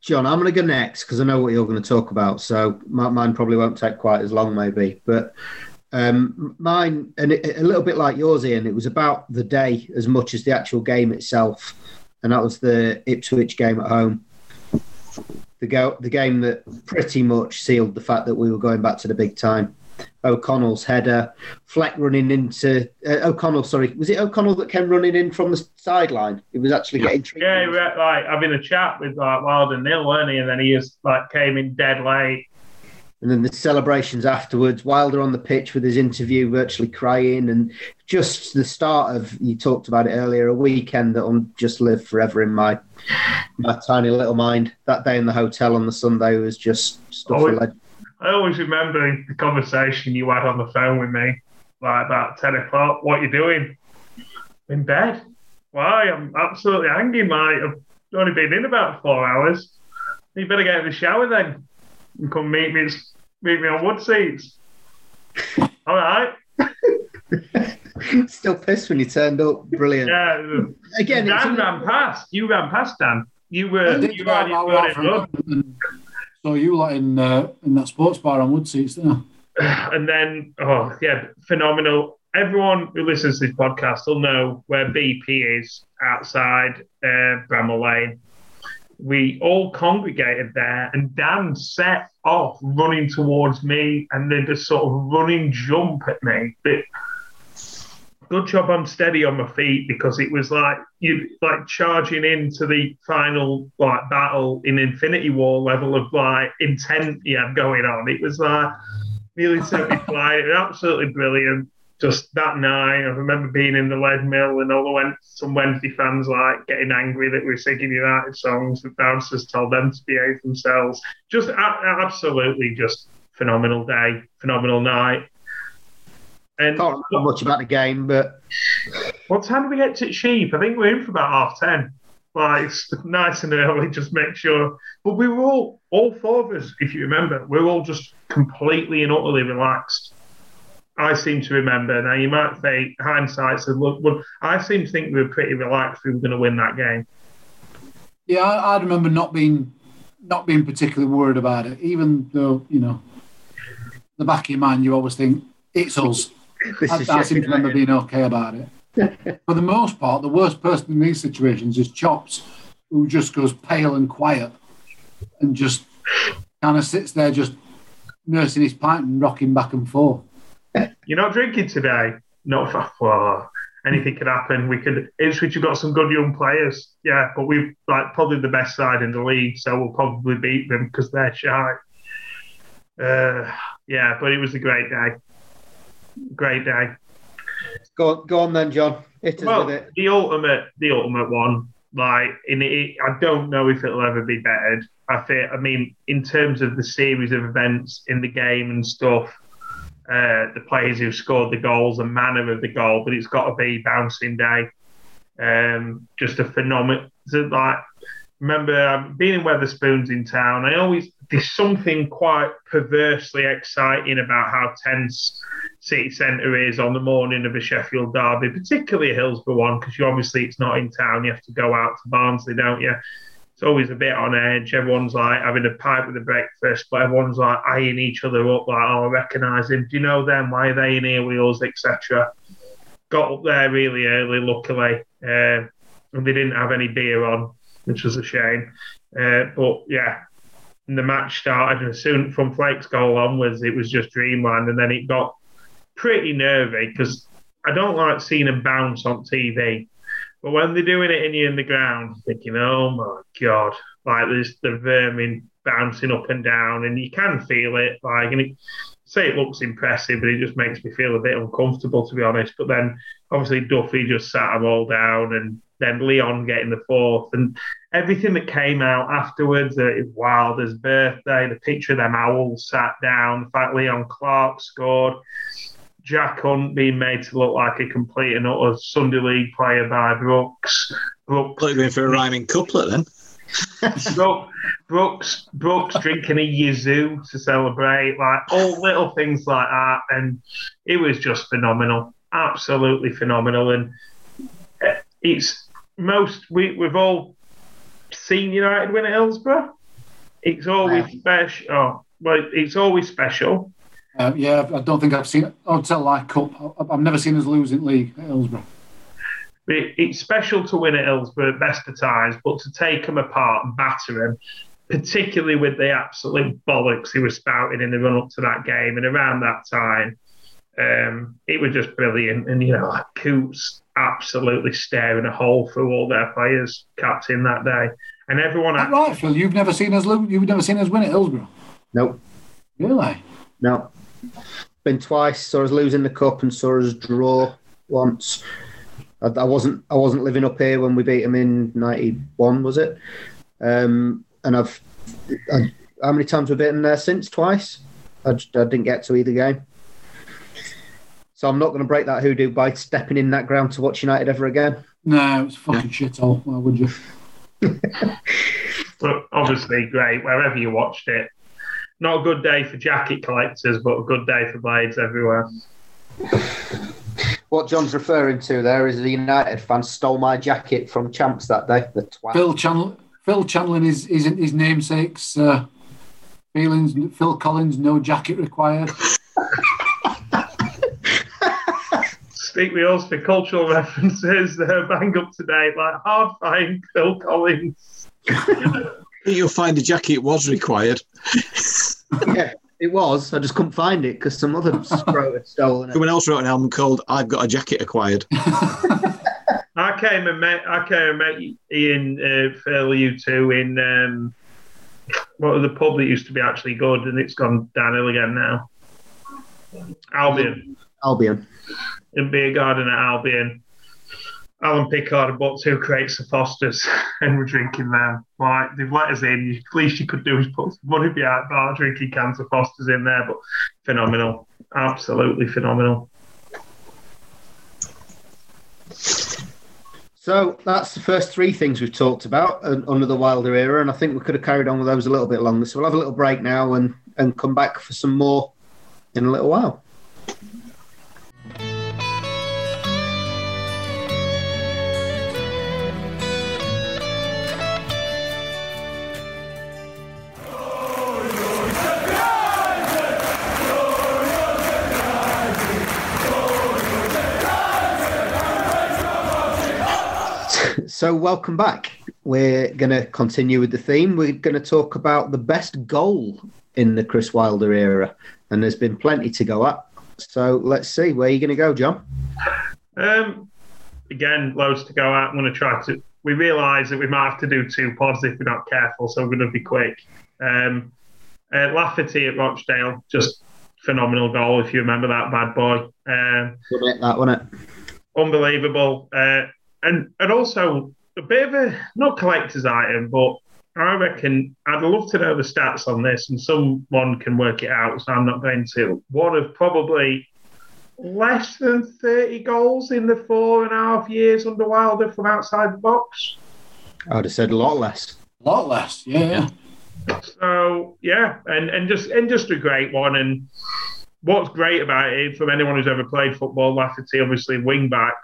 John, I'm going to go next because I know what you're going to talk about. So my, mine probably won't take quite as long, maybe. But um, mine, and it, a little bit like yours, Ian, it was about the day as much as the actual game itself. And that was the Ipswich game at home. The, go, the game that pretty much sealed the fact that we were going back to the big time. O'Connell's header, Fleck running into uh, O'Connell. Sorry, was it O'Connell that came running in from the sideline? It was actually getting treated. Yeah, we were like having a chat with like Wilder Knill, weren't he? And then he just like came in dead late. And then the celebrations afterwards, Wilder on the pitch with his interview, virtually crying, and just the start of you talked about it earlier, a weekend that I'll just live forever in my my tiny little mind. That day in the hotel on the Sunday was just stuff for. I always remember the conversation you had on the phone with me, like about ten o'clock. What you doing? In bed. Why? I'm absolutely hanging. Like I've only been in about four hours. You better get in the shower then, and come meet me. Meet me on Woodseats. All right. Still pissed when you turned up. Brilliant. Yeah. Again, it's Dan ran past. You ran past Dan. You were. I You were. out You my were way in from So you lot in uh, in that sports bar on Woodseats, didn't and then oh yeah, phenomenal. everyone who listens to this podcast will know where BP is outside uh, Bramall Lane. We all congregated there, and Dan set off running towards me and then just sort of running jump at me. But good job I'm steady on my feet because it was like you like charging into the final like battle in Infinity War level of like intent you had going on. It was like nearly sent me flying. It was absolutely brilliant. Just that night, I remember being in the Leadmill and all the some Wednesday fans like getting angry that we were singing United songs. The bouncers told them to behave themselves. Just absolutely, just phenomenal day, phenomenal night. And Can't remember much about the game, but what time did we get to Sheep? I think we we're in for about half ten. Like it's nice and early, just make sure. But we were all, all four of us, if you remember, we were all just completely and utterly relaxed. I seem to remember. Now you might say hindsight said, look, well, I seem to think we were pretty relaxed. We were going to win that game. Yeah, I, I remember not being not being particularly worried about it, even though you know, the back of your mind, you always think it's us. This I, is I seem to remember being okay about it. For the most part, the worst person in these situations is Chops, who just goes pale and quiet and just kind of sits there just nursing his pint and rocking back and forth. You're not drinking today. Not for well, anything could happen. We could. Ipswich have got some good young players. Yeah, but we've like probably the best side in the league, so we'll probably beat them because they're shy. Uh, yeah, but it was a great day. Great day. Go on, go on then, John. Hit Well, with it. the ultimate, the ultimate one. Like, in it, I don't know if it'll ever be bettered. I think, I mean, in terms of the series of events in the game and stuff, uh, the players who scored the goals, the manner of the goal, but it's got to be bouncing day. Um, just a phenomenal. Like, remember um, being in Wetherspoons in town. I always there's something quite perversely exciting about how tense city centre is on the morning of a Sheffield derby, particularly a Hillsborough one, because you obviously it's not in town. You have to go out to Barnsley, don't you? It's always a bit on edge. Everyone's like having a pipe with a breakfast, but everyone's like eyeing each other up, like, "Oh, I recognise him. Do you know them? Why are they in here with us, etc." Got up there really early, luckily, uh, and they didn't have any beer on, which was a shame. Uh, but yeah, and the match started, and soon from Fleck's goal onwards, it was just dreamland, and then it got pretty nervy because I don't like seeing them bounce on TV. But when they're doing it in you in the ground, thinking, oh my God, like there's the vermin bouncing up and down, and you can feel it. Like, and it, say it looks impressive, but it just makes me feel a bit uncomfortable, to be honest. But then obviously Duffy just sat them all down, and then Leon getting the fourth, and everything that came out afterwards, uh, Wilder's birthday, the picture of them owls sat down, the fact Leon Clarke scored. Jack Hunt being made to look like a complete and utter Sunday League player by Brooks. Brooks, Look going for a rhyming couplet then. Brooks, Brooks, Brooks drinking a Yazoo to celebrate, like all little things like that, and it was just phenomenal, absolutely phenomenal. And uh, it's most we we've all seen United win at Hillsborough. It's always Yeah. special. Oh, well, it's always special. Uh, yeah, I don't think I've seen I'd tell like Cup. I've never seen us lose in league at Hillsborough. It, it's special to win at Hillsborough at best of times, but to take them apart and batter them, particularly with the absolute bollocks he was spouting in the run up to that game and around that time, um, it was just brilliant. And you know, like Coutts absolutely staring a hole through all their players, captain that day, and everyone. Is that right, Phil? You've never seen us lose. You've never seen us win at Hillsborough. Nope, Really? no. Been twice. Saw us lose in the cup and saw us draw once. I, I wasn't. I wasn't living up here when we beat them in '91. Was it? Um, and I've. I, how many times we've been there since? Twice. I, just, I didn't get to either game. So I'm not going to break that hoodoo by stepping in that ground to watch United ever again. No, it's fucking shit all. Why would you? But obviously, great wherever you watched it. Not a good day for jacket collectors, but a good day for blades everywhere. What John's referring to there is the United fan stole my jacket from Champs that day. The twat. Phil Chandler. Phil channeling his his, his namesake's uh, feelings. Phil Collins, no jacket required. Stick wheels for cultural references. Uh, bang up to date, like hard find Phil Collins. You'll find the jacket was required. yeah, it was. I just couldn't find it because some other scrote had stolen it. Someone else wrote an album called "I've Got a Jacket Acquired." I came and met I came and met Ian uh, Phil, you two in um, what was the pub that used to be actually good and it's gone downhill again now. Albion. Albion. In beer garden at Albion. Alan Pickard bought two crates of Fosters and we're drinking them. Like they've let us in. The least you could do is put some money behind bar drinking cans of Fosters in there, but phenomenal. Absolutely phenomenal. So that's the first three things we've talked about uh, under the Wilder era, and I think we could have carried on with those a little bit longer. So we'll have a little break now and, and come back for some more in a little while. So, welcome back. We're going to continue with the theme. We're going to talk about the best goal in the Chris Wilder era, and there's been plenty to go at. So, let's see where you're you going to go, John. Um, again, loads to go at. I'm going to try to. We realise that we might have to do two pods if we're not careful, so we're going to be quick. Um, uh, Lafferty at Rochdale, just phenomenal goal if you remember that bad boy. Um, that one, it unbelievable. Uh, and and also a bit of a not collector's item, but I reckon I'd love to know the stats on this, and someone can work it out. So I'm not going to. One of probably less than 30 goals in the four and a half years under Wilder from outside the box. I'd have said a lot less. A lot less, yeah. So yeah, and and just and just a great one. And what's great about it, from anyone who's ever played football, Lafferty obviously wing back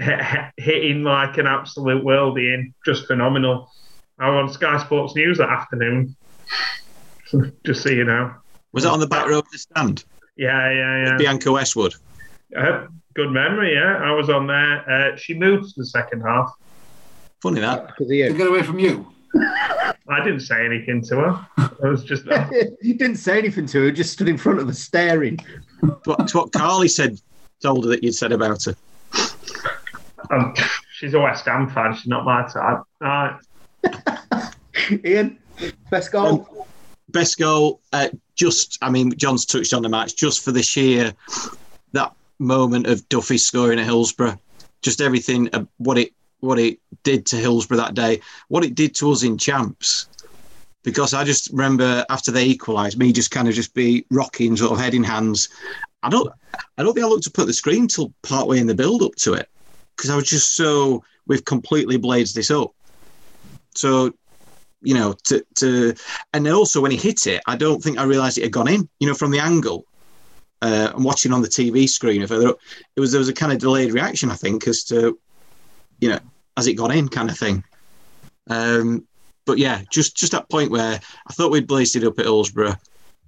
hitting like an absolute worldie in, just phenomenal. I was on Sky Sports News that afternoon, just so you know. Was it on the back row of the stand? Yeah, yeah, yeah. Bianca Westwood. Uh, good memory, yeah. I was on there. Uh, she moved to the second half. Funny that. To get away from you. I didn't say anything to her. I was just. you didn't say anything to her. Just stood in front of her staring. What's what Carly said. Told her that you'd said about her. Um, she's a West Ham fan. She's not my type. All right. Ian, best goal. Um, best goal. Uh, just, I mean, John's touched on the match just for the sheer that moment of Duffy scoring at Hillsborough. Just everything, uh, what it what it did to Hillsborough that day, what it did to us in champs. Because I just remember after they equalised, me just kind of just be rocking, sort of head in hands. I don't, I don't think I looked up at the screen till partway in the build up to it because I was just so we've completely blazed this up. So, you know, to to and then also when he hit it, I don't think I realised it had gone in. You know, from the angle. Uh, I'm watching on the TV screen. If it was there was a kind of delayed reaction, I think, as to you know, has it gone in, kind of thing. Um, but yeah, just just that point where I thought we'd blazed it up at Hillsborough.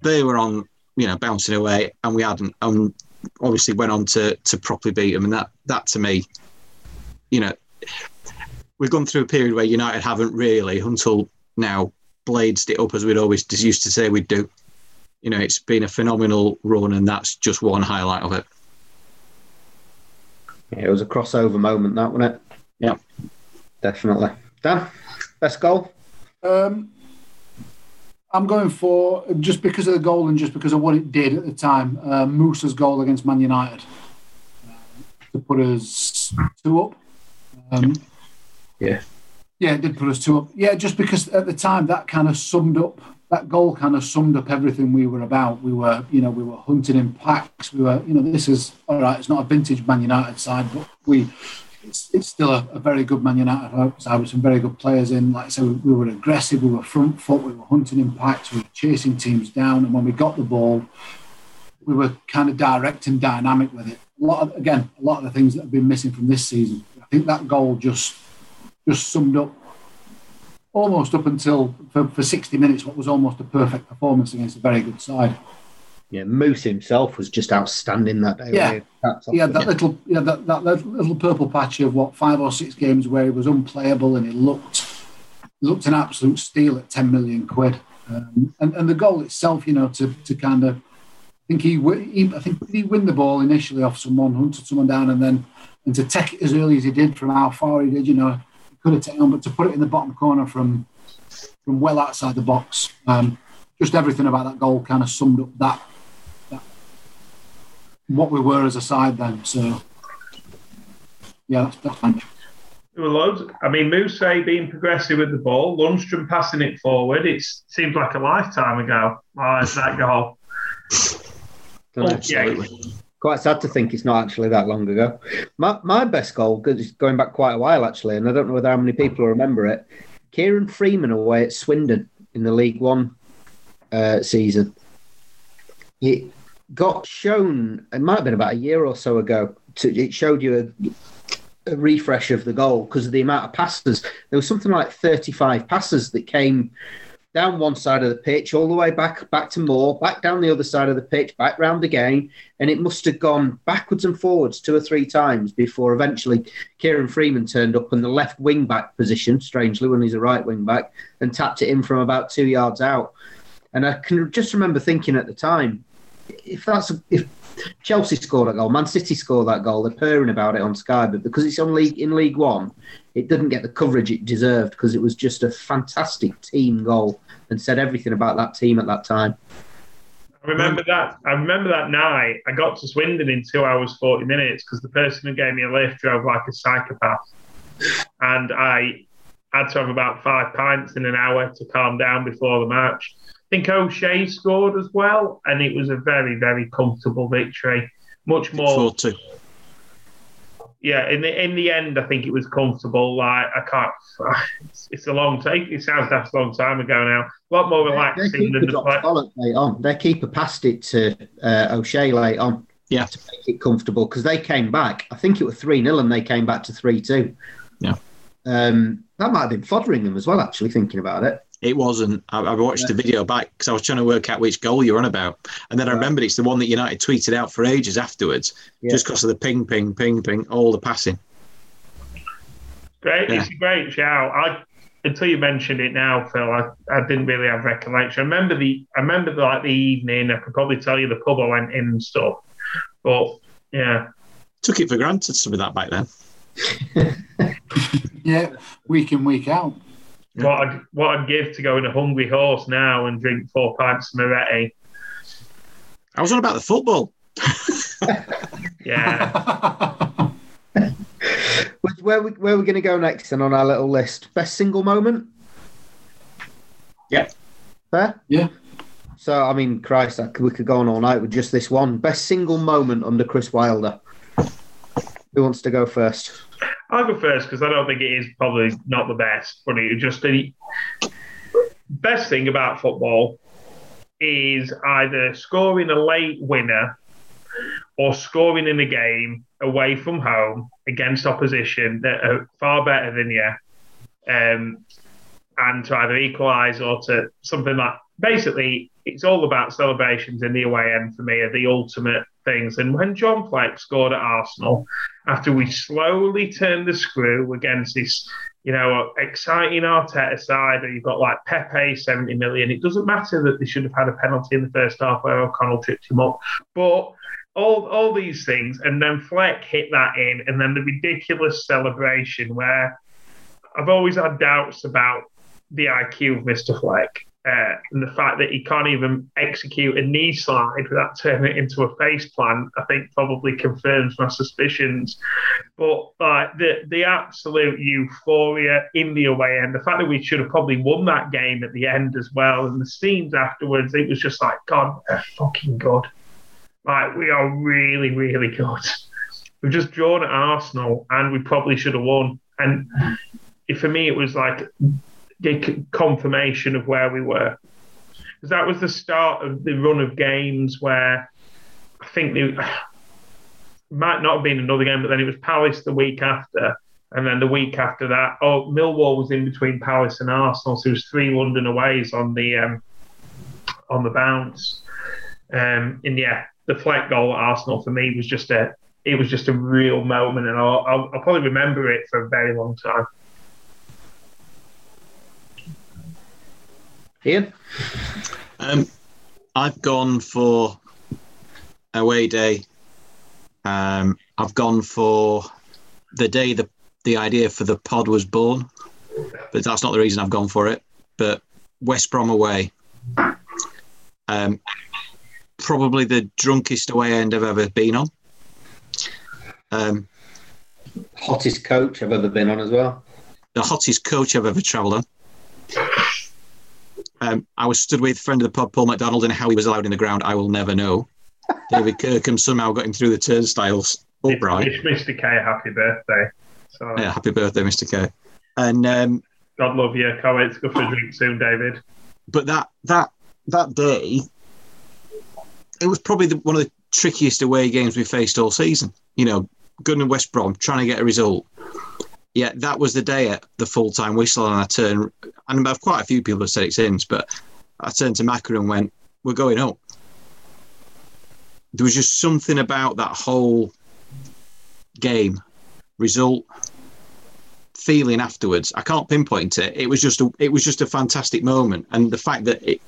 They were on, you know, bouncing away, and we hadn't. And obviously went on to to properly beat them, and that that to me you know, we've gone through a period where United haven't really, until now, bladed it up as we'd always just used to say we'd do. You know, it's been a phenomenal run, and that's just one highlight of it. Yeah, it was a crossover moment, that wasn't it? Yeah, definitely. Dan, best goal. Um, I'm going for just because of the goal and just because of what it did at the time. Uh, Mousset's goal against Man United uh, to put us two up. Um, yeah. Yeah, it did put us two up. Yeah, just because at the time that kind of summed up that goal kind of summed up everything we were about. We were, you know, we were hunting in packs. We were, you know, this is all right. It's not a vintage Man United side, but we, it's, it's still a, a very good Man United side with some very good players in. Like I said, we, we were aggressive. We were front foot. We were hunting in packs. We were chasing teams down, and when we got the ball, we were kind of direct and dynamic with it. A lot of, again, a lot of the things that have been missing from this season think that goal just just summed up almost up until for, for 60 minutes what was almost a perfect performance against a very good side. Yeah, Moose himself was just outstanding that day. Yeah. he? Hats off He had that little, yeah, that, that little purple patch of what five or six games where he was unplayable and he looked looked an absolute steal at ten million quid. Um, and, and the goal itself, you know, to, to kind of, I think he, he, I think he win the ball initially off someone, hunted someone down, and then and to take it as early as he did from how far he did, you know, he could have taken but to put it in the bottom corner from from well outside the box, um, just everything about that goal kind of summed up that, that what we were as a side then. So yeah, that's, that's fantastic. There were loads. I mean, Moose being progressive with the ball, Lundstram passing it forward. It seems like a lifetime ago. Oh, it's that goal. Don't know. Absolutely. Quite sad to think it's not actually that long ago. My, my best goal, 'cause it's going back quite a while actually, and I don't know whether how many people remember it. Kieron Freeman away at Swindon in the League One uh, season. It got shown, it might have been about a year or so ago, to, it showed you a, a refresh of the goal because of the amount of passes. There was something like 35 passes that came down one side of the pitch, all the way back back to Moore, back down the other side of the pitch, back round again, and it must have gone backwards and forwards two or three times before eventually Kieron Freeman turned up in the left wing back position, strangely when he's a right wing back, and tapped it in from about two yards out. And I can just remember thinking at the time, if that's if Chelsea scored that goal, Man City scored that goal, they're purring about it on Sky, but because it's on league in League One, it didn't get the coverage it deserved because it was just a fantastic team goal and said everything about that team at that time. I remember that. I remember that night. I got to Swindon in two hours forty minutes because the person who gave me a lift drove like a psychopath, and I had to have about five pints in an hour to calm down before the match. I think O'Shea scored as well, and it was a very, very comfortable victory. Much more, Four two. yeah. In the in the end, I think it was comfortable. Like I can't. It's, it's a long take. It sounds that's a long time ago now. A lot more relaxing keeper than the dropped play. late on. Their keeper passed it to uh, O'Shea late on. Yeah. To make it comfortable because they came back. I think it was 3 0 and they came back to 3 2. Yeah. Um, that might have been foddering them as well, actually, thinking about it. It wasn't. I, I watched the video back because I was trying to work out which goal you're on about, and then I remembered it's the one that United tweeted out for ages afterwards, Yeah. just because of the ping, ping, ping, ping, all the passing. Great, Yeah. it's a great shout. I until you mentioned it now, Phil, I, I didn't really have recollection. I remember the I remember the, like the evening. I could probably tell you the pub I went in and stuff. But yeah, Took it for granted some of that back then. Yeah, week in, week out. What I'd what I'd give to go in a hungry horse now and drink four pints of Moretti. I was on about the football. Yeah, Which- Where we, where are we going to go next then on our little list? Best single moment? Yeah. Fair? Yeah. So, I mean, Christ, I could, we could go on all night with just this one. Best single moment under Chris Wilder. Who wants to go first? I'll go first because I don't think it is probably not the best, it just the best thing about football is either scoring a late winner or scoring in a game away from home against opposition that are far better than you, um, and to either equalise or to something like. Basically, it's all about celebrations in the away end for me are the ultimate things. And when John Fleck scored at Arsenal, after we slowly turned the screw against this, you know, exciting Arteta side, you've got like Pepe, 70 million. It doesn't matter that they should have had a penalty in the first half where O'Connell tripped him up, but all all these things, and then Fleck hit that in, and then the ridiculous celebration where I've always had doubts about the IQ of Mr. Fleck. Uh, and the fact that he can't even execute a knee slide without turning it into a face plant, I think probably confirms my suspicions. But like the the absolute euphoria in the away end, the fact that we should have probably won that game at the end as well, and the scenes afterwards, it was just like, God, we're fucking good. Like we are really, really good. We've just drawn at Arsenal, and we probably should have won. And for me, it was like the confirmation of where we were. Because that was the start of the run of games where I think there might not have been another game, but then it was Palace the week after. And then the week after that, oh, Millwall was in between Palace and Arsenal, so it was three London aways on the um, on the bounce. Um, and yeah, the Fleck goal at Arsenal for me was just a it was just a real moment, and I'll, I'll, I'll probably remember it for a very long time. Ian? Um, I've gone for away day. Um, I've gone for the day the the idea for the pod was born, but that's not the reason I've gone for it. But West Brom away, um, probably the drunkest away end I've ever been on. Um, Hottest coach I've ever been on as well. the hottest coach I've ever travelled on. Um, I was stood with friend of the pub, Paul McDonald, and how he was allowed in the ground, I will never know. David Kirkham somehow got him through the turnstiles upright. Wish Mr. K a happy birthday. So Yeah, happy birthday, Mr. K. And um, God love you. Can't wait to go for a drink soon, David. but that that that day, it was probably the, one of the trickiest away games we faced all season. You know, going to West Brom, trying to get a result. Yeah, that was the day at the full time whistle, and I turned, and I've quite a few people have said it since, but I turned to Macca and went, "We're going up." There was just something about that whole game, result, feeling afterwards. I can't pinpoint it. It was just a, it was just a fantastic moment, and the fact that it,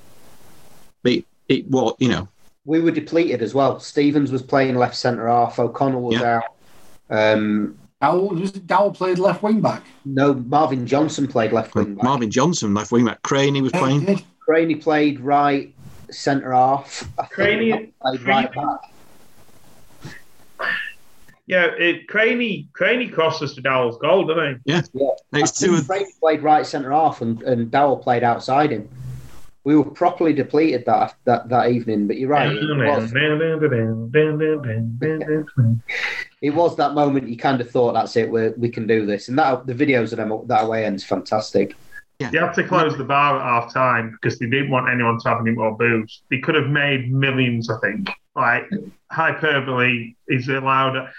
it, it what you know, We were depleted as well. Stevens was playing left centre half. O'Connell was Yeah. out. Um, Dowell, was Dowell played left wing back. no, Marvin Johnson played left wing back. Marvin Johnson left wing back. Craney was playing. did. Craney played right centre half. I think Craney- right back. Yeah, it, Craney Craney crossed us to Dowell's goal, didn't he? Yeah, It's I two Craney played right centre half, and, and Dowell played outside him. We were properly depleted that that, that evening. But you're right. It was, it was that moment you kind of thought that's it. We we can do this, and that the videos of them that away end's fantastic. They had to close the bar at half time because they didn't want anyone to have any more booze. They could have made millions, I think. Like hyperbole is allowed.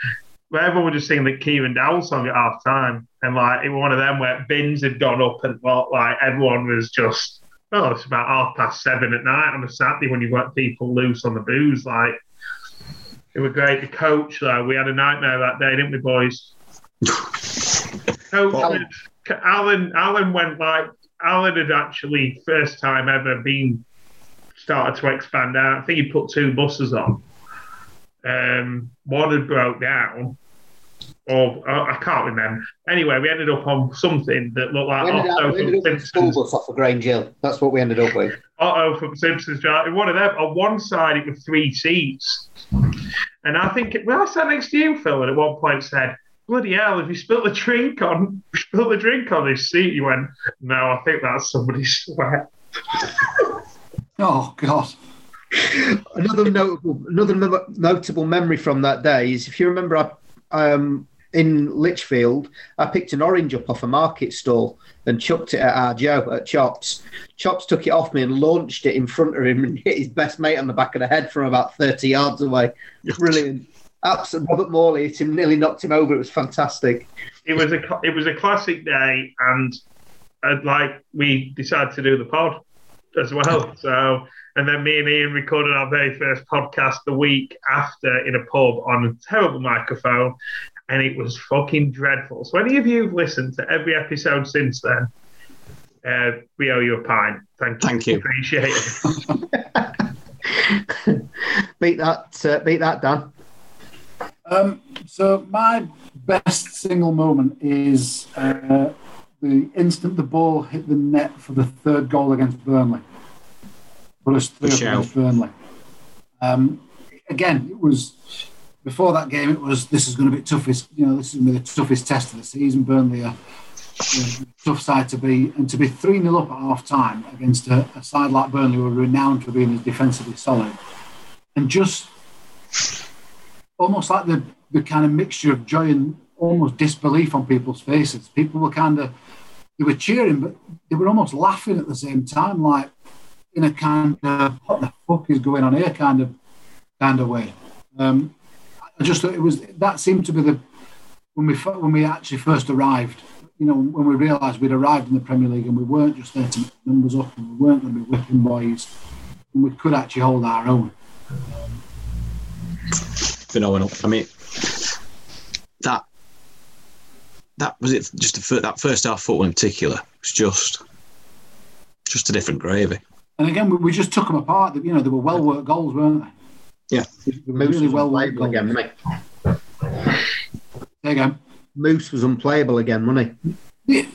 Everyone was just singing the Kieran Dowell song at half time, and like it was one of them where bins had gone up, and well, like everyone was just. Oh, it's about half past seven at night on a Saturday when you let people loose on the booze. Like it was great. The coach, though, we had a nightmare that day, didn't we, boys? coach, Well- Alan, Alan went like Alan had actually first time ever been started to expand out. I think he put two buses on. Um, one had broke down, or uh, I can't remember. Anyway, we ended up on something that looked like We ended up, Otto we ended from up with school Simpsons. bus off of Grange Hill. That's what we ended up with. Otto from Simpsons Drive. One of them. On one side, it was three seats, and I think well, I sat next to you, Phil, and at one point said. Bloody hell! If you spilt the drink on, spilt the drink on this seat, you went. No, I think that's somebody's sweat. Oh God. another notable another notable memory from that day is if you remember I, um, in Lichfield I picked an orange up off a market stall and chucked it at our Joe at Chops. Chops took it off me and launched it in front of him and hit his best mate on the back of the head from about 30 yards away. Brilliant. Absolutely. Robert Morley hit him, nearly knocked him over. It was fantastic. it was a it was a classic day, and uh, like we decided to do the pod as well. So, and then me and Ian recorded our very first podcast the week after in a pub on a terrible microphone, and it was fucking dreadful. So, any of you who've listened to every episode since then, uh, we owe you a pint. Thank you. Thank you. Appreciate it. Beat that, uh, beat that, Dan. Um, so my best single moment is uh, the instant the ball hit the net for the third goal against Burnley. Put us three Good up shout. against Burnley. Um, again, it was before that game. It was this is going to be toughest. You know, this is going to be the toughest test of the season. Burnley a tough side to be, and to be three 0 up at half time against a, a side like Burnley, who are renowned for being defensively solid, and just almost like the, the kind of mixture of joy and almost disbelief on people's faces. People were kind of, they were cheering, but they were almost laughing at the same time, like in a kind of, what the fuck is going on here kind of, kind of way. Um, I just thought it was, that seemed to be the, when we, when we actually first arrived, you know, when we realised we'd arrived in the Premier League and we weren't just there to make numbers up and we weren't going to be whipping boys and we could actually hold our own. phenomenal. I mean, that that was it. Just the, that first half football in particular was just just a different gravy. And again, we, we just took them apart. You know, they were well worked goals, weren't they? Yeah. Moose really was well unplayable again, wasn't There you go. he? Moose was unplayable again, wasn't he?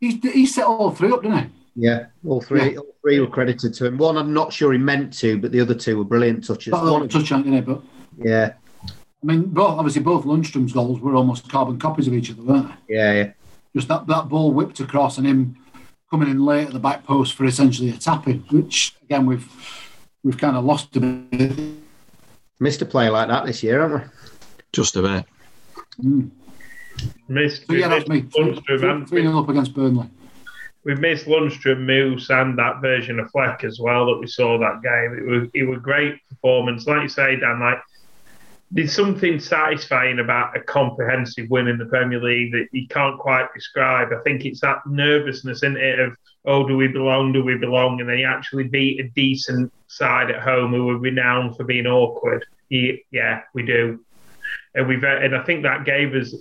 He, he set all three up, didn't he? Yeah, all three, all three were credited to him. One, I'm not sure he meant to, but the other two were brilliant touches. One touch on it, he? But yeah, I mean, both obviously both Lundstram's goals were almost carbon copies of each other, weren't they? yeah, yeah. Just that, that ball whipped across and him coming in late at the back post for essentially a tapping, which again we've we've kind of lost a bit. Missed a play like that this year, haven't we? Just a bit. Mm. Missed, So yeah, that's me. Lundstram and Three 0 up against Burnley. we missed Lundstram, Moose, and that version of Fleck as well that we saw that game. It was it was great performance. Like you say, Dan, like there's something satisfying about a comprehensive win in the Premier League that you can't quite describe. I think it's that nervousness, isn't it, of oh, do we belong? Do we belong? And then you actually beat a decent side at home who were renowned for being awkward. Yeah, yeah we do, and we've and I think that gave us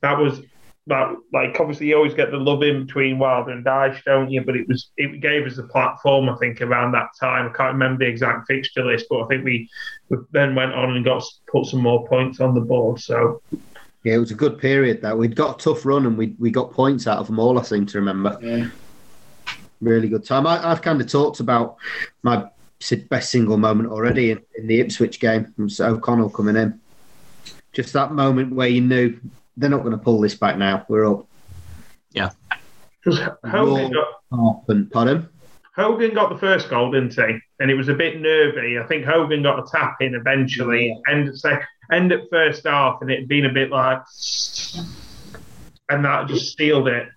that was that like obviously you always get the love in between Wilder and Dyche, don't you? But it was it gave us a platform, I think, around that time. I can't remember the exact fixture list, but I think we, we then went on and got put some more points on the board. So Yeah, it was a good period. That we'd got a tough run and we we got points out of them all. I seem to remember. Yeah. Really good time. I, I've kind of talked about my best single moment already in, in the Ipswich game. It O'Connell coming in. Just that moment where you knew they're not going to pull this back now. We're up. Yeah. Because Hogan got Up pardon. Hogan got the first goal, didn't he? And it was a bit nervy. I think Hogan got a tap in eventually, end of sec- end at first half, and it'd been a bit like, and that just sealed it.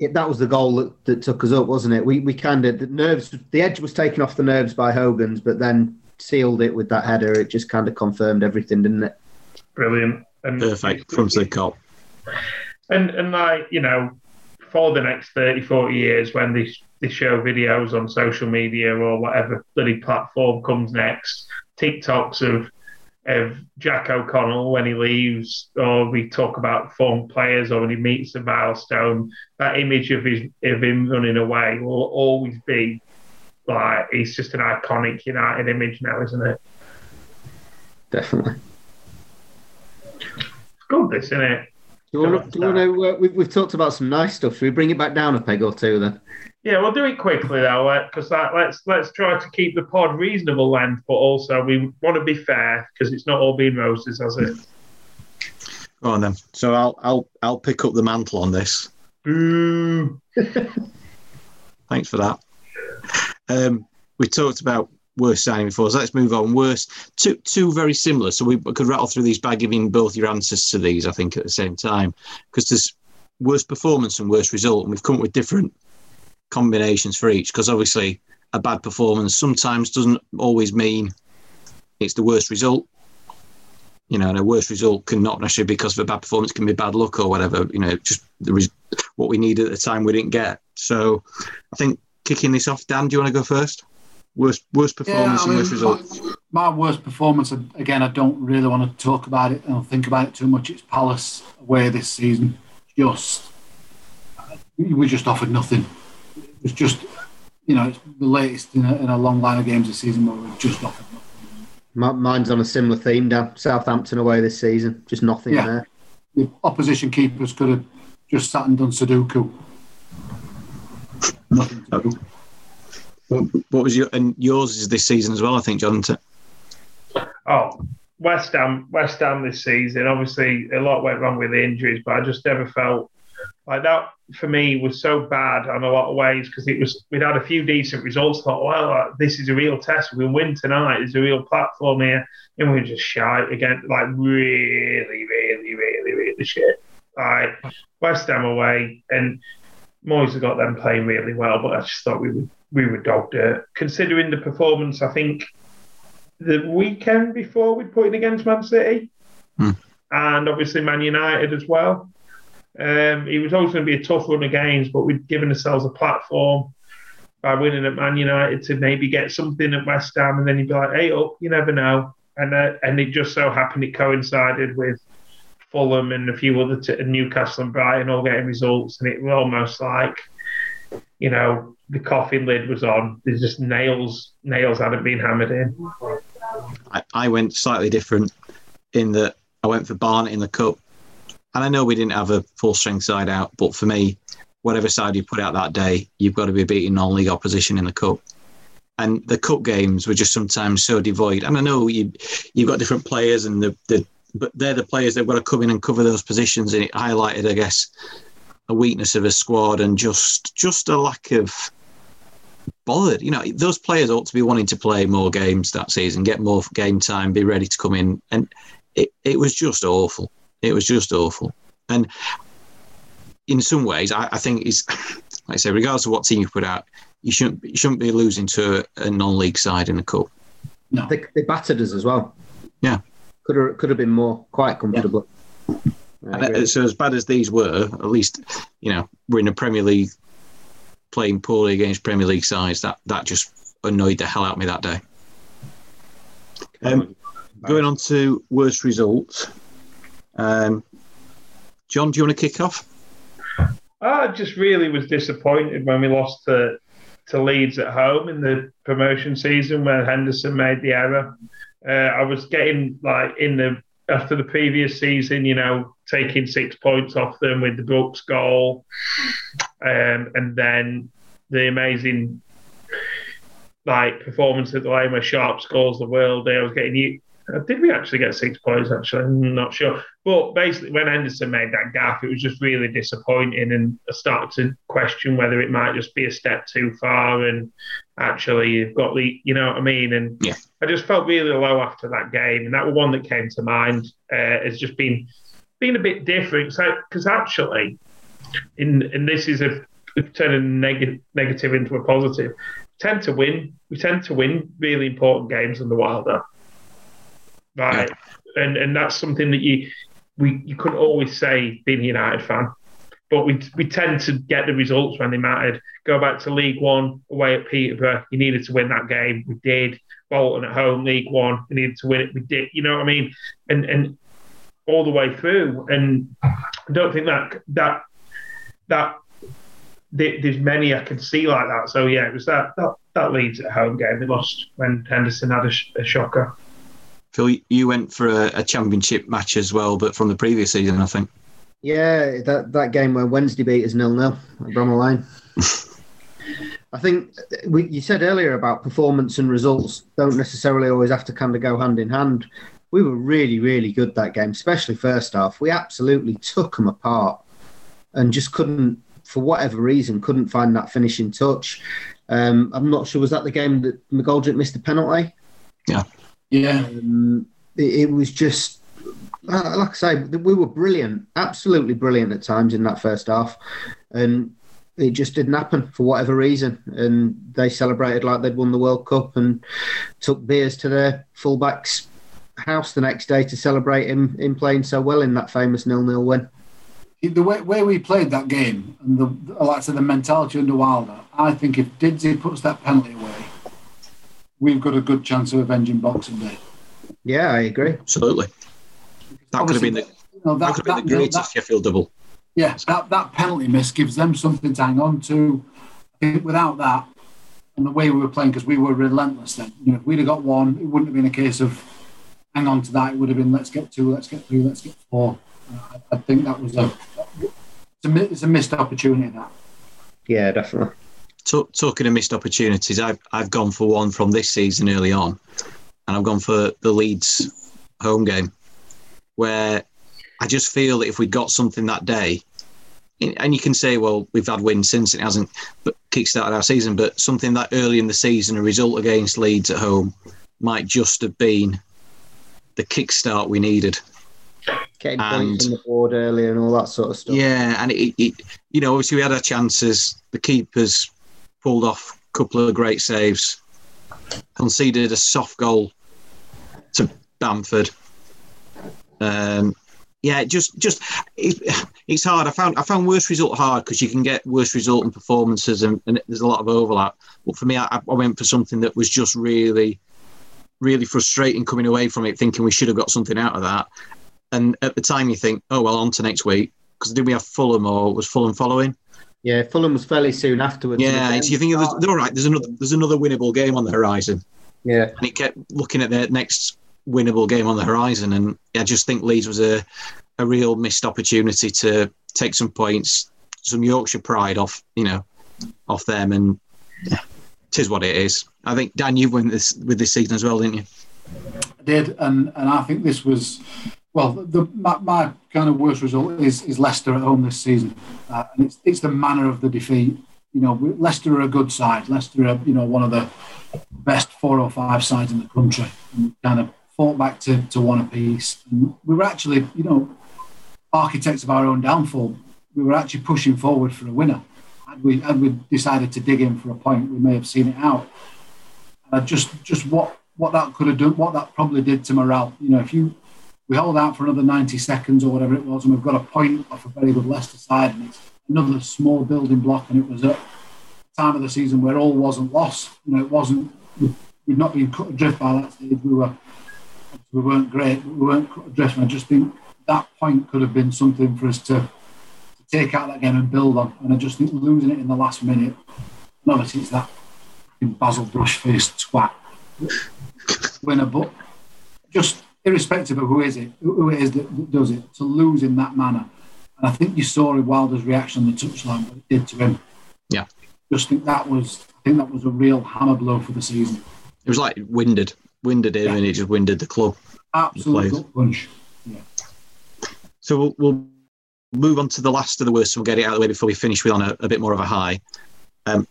It, that was the goal that, that took us up, wasn't it? We we kind of the nerves. The edge was taken off the nerves by Hogan's, but then sealed it with that header. It just kind of confirmed everything, didn't it? Brilliant. And Perfect. from of the cop. and and like you know for the next 30 40 years when they, they show videos on social media or whatever bloody platform comes next tiktoks of of jack o'connell when he leaves or we talk about former players or when he meets a milestone that image of his of him running away will always be like he's just an iconic united image now isn't it Definitely. It's good this isn't it Do you want to? Do you want to uh, we've, we've talked about some nice stuff. Should we bring it back down a peg or two then? Yeah, we'll do it quickly though, because let's let's try to keep the pod reasonable length, but also we want to be fair because it's not all been roses, has it? Go on then. So I'll I'll I'll pick up the mantle on this. Boo! Thanks for that. Um, we talked about worst signing before, so let's move on. Worst, two two very similar. So we could rattle through these by giving both your answers to these. I think at the same time, because there's worst performance and worst result, and we've come up with different combinations for each. Because obviously, a bad performance sometimes doesn't always mean it's the worst result. You know, and a worst result can not necessarily because of a bad performance can be bad luck or whatever. You know, just what we needed at the time we didn't get. So I think kicking this off, Dan, do you want to go first? Worst worst performance I and mean, worst result. My, my worst performance, again, I don't really want to talk about it and think about it too much. It's Palace away this season. Just, we just offered nothing. It was just, you know, it's the latest in a, in a long line of games this season where we've just offered nothing. Mine's on a similar theme. Dan Southampton away this season. Just nothing Yeah. there. The opposition keepers could have just sat and done Sudoku. Nothing to do. What, was your and yours is this season as well? I think, John. Oh, West Ham, West Ham this season. Obviously, a lot went wrong with the injuries, but I just never felt like that. For me, was so bad on a lot of ways because it was we'd had a few decent results. Thought, well, like, this is a real test. We win tonight. There's a real platform here, and we just shy again. Like really, really, really, really shit. Like West Ham away, and Moyes got them playing really well, but I just thought we were we were dog dirt. Considering the performance, I think the weekend before we'd put in against Man City, Hmm. and obviously Man United as well. Um, it was always going to be a tough run of games, but we'd given ourselves a platform. by winning at Man United to maybe get something at West Ham, and then you'd be like, "Hey, up, you never know." And uh, and it just so happened it coincided with Fulham and a few other t- Newcastle and Brighton all getting results, and it was almost like, you know, the coffin lid was on. There's just nails nails hadn't been hammered in. I, I went slightly different in that I went for Barnet in the cup, and I know we didn't have a full strength side out, but for me, whatever side you put out that day, you've got to be beating non-league opposition in the cup. And the cup games were just sometimes so devoid. And I know you you've got different players, and the, the but they're the players that have got to come in and cover those positions. And it highlighted, I guess, a weakness of a squad and just just a lack of bothered. You know, those players ought to be wanting to play more games that season, get more game time, be ready to come in. And it, it was just awful. It was just awful. And in some ways, I, I think it's like I say, regardless of what team you put out, you shouldn't you shouldn't be losing to a, a non-league side in the cup. No. They, they battered us as well. Yeah. Could have could have been more quite comfortable. I And agree. uh, so, as bad as these were, at least you know we're in a Premier League playing poorly against Premier League sides. That that just annoyed the hell out of me that day. Um, going on to worst results. Um, John, do you want to kick off? I just really was disappointed when we lost to to Leeds at home in the promotion season when Henderson made the error. Uh, I was getting like in the after the previous season, you know, taking six points off them with the Brooks goal, um, and then the amazing like performance at the lane where Sharp scores the world. I was getting you. uh, Did we actually get six points? Actually, I'm not sure. But basically, when Henderson made that gap, it was just really disappointing, and I started to question whether it might just be a step too far, and actually you've got the, you know what I mean? And Yeah. I just felt really low after that game, and that was one that came to mind uh, just being being a bit different. So, because actually, in and this is a turning neg- negative into a positive. Tend to win. We tend to win really important games in the Wilder, right? And and that's something that you we you couldn't always say being a United fan, but we we tend to get the results when they mattered. Go back to League One away at Peterborough. You needed to win that game. We did. Bolton at home, League One. We needed to win it. We did. You know what I mean? And and all the way through. And I don't think that that that there- there's many I can see like that. So yeah, it was that that, that Leeds at home game they lost when Henderson had a, sh- a shocker. Phil, you went for a, a championship match as well, but from the previous season, I think. Yeah, that, that game where Wednesday beat us nil nil at Bramall Lane. I think we, you said earlier about performance and results don't necessarily always have to kind of go hand in hand. We were really, really good that game, especially first half. We absolutely took them apart and just couldn't, for whatever reason, couldn't find that finishing touch. Um, I'm not sure, was that the game that McGoldrick missed the penalty? Yeah. Um, it, it was just, uh, like I say, we were brilliant, absolutely brilliant at times in that first half, and it just didn't happen for whatever reason. And they celebrated like they'd won the World Cup and took beers to their fullback's house the next day to celebrate him in playing so well in that famous nil-nil win. The way, way we played that game and the like I said, the mentality under Wilder, I think if Didsey puts that penalty away, we've got a good chance of avenging Boxing Day. Yeah, I agree. Absolutely. That could have been the, You know, that that, could have been the greatest that- Sheffield double. yeah, that, that penalty miss gives them something to hang on to. Without that, and the way we were playing, because we were relentless then, you know, if we'd have got one, it wouldn't have been a case of hang on to that. It would have been let's get two, let's get three, let's get four. Uh, I, I think that was a it's a, it's a missed opportunity. That Yeah, definitely. Talk, talking of missed opportunities, I've I've gone for one from this season early on, and I've gone for the Leeds home game, where I just feel that if we got something that day, and you can say, well, we've had wins since it hasn't but kickstarted our season, but something that early in the season, a result against Leeds at home, might just have been the kickstart we needed. Getting And- points on the board earlier and all that sort of stuff. Yeah, and it, it, you know, obviously we had our chances. The keepers pulled off a couple of great saves, conceded a soft goal to Bamford. Um, Yeah, just just it, it's hard. I found I found worst result hard because you can get worst result and performances, and, and there's a lot of overlap. But for me, I, I went for something that was just really, really frustrating coming away from it, thinking we should have got something out of that. And at the time, you think, oh well, on to next week because did we have Fulham or was Fulham following? Yeah, Fulham was fairly soon afterwards. Yeah, so you think there's, all right. There's another there's another winnable game on the horizon. Yeah, and it kept looking at the next winnable game on the horizon, and I just think Leeds was a a real missed opportunity to take some points, some Yorkshire pride off you know off them, and yeah, tis what it is. I think Dan, you went this with this season as well, didn't you? I did, and and I think this was well, the, my, my, kind of worst result is is Leicester at home this season, uh, and it's it's the manner of the defeat. You know, Leicester are a good side. Leicester are you know one of the best four or five sides in the country. And kind of fought back to, to one apiece. And we were actually you know architects of our own downfall. We were actually pushing forward for a winner. Had we had we decided to dig in for a point, we may have seen it out. And just just what what that could have done, what that probably did to morale. You know, if you we hold out for another 90 seconds or whatever it was, and we've got a point off a very good Leicester side, and it's another small building block. And it was at time of the season where all wasn't lost. You know, it wasn't. We'd not been cut adrift by that stage. We were. We weren't great, we weren't cut adrift. And I just think that point could have been something for us to take out that game and build on. And I just think losing it in the last minute, and obviously it's that Basil Brush faced twat winner, but just irrespective of who is it, who it is that does it, to lose in that manner. And I think you saw in Wilder's reaction on the touchline what it did to him. Yeah. Just think that was I think that was a real hammer blow for the season. It was like winded. Winded him yeah. and it just winded the club. Absolute punch. Yeah. So we'll, we'll, move on to the last of the worst and we'll get it out of the way before we finish with on a, a bit more of a high. Um,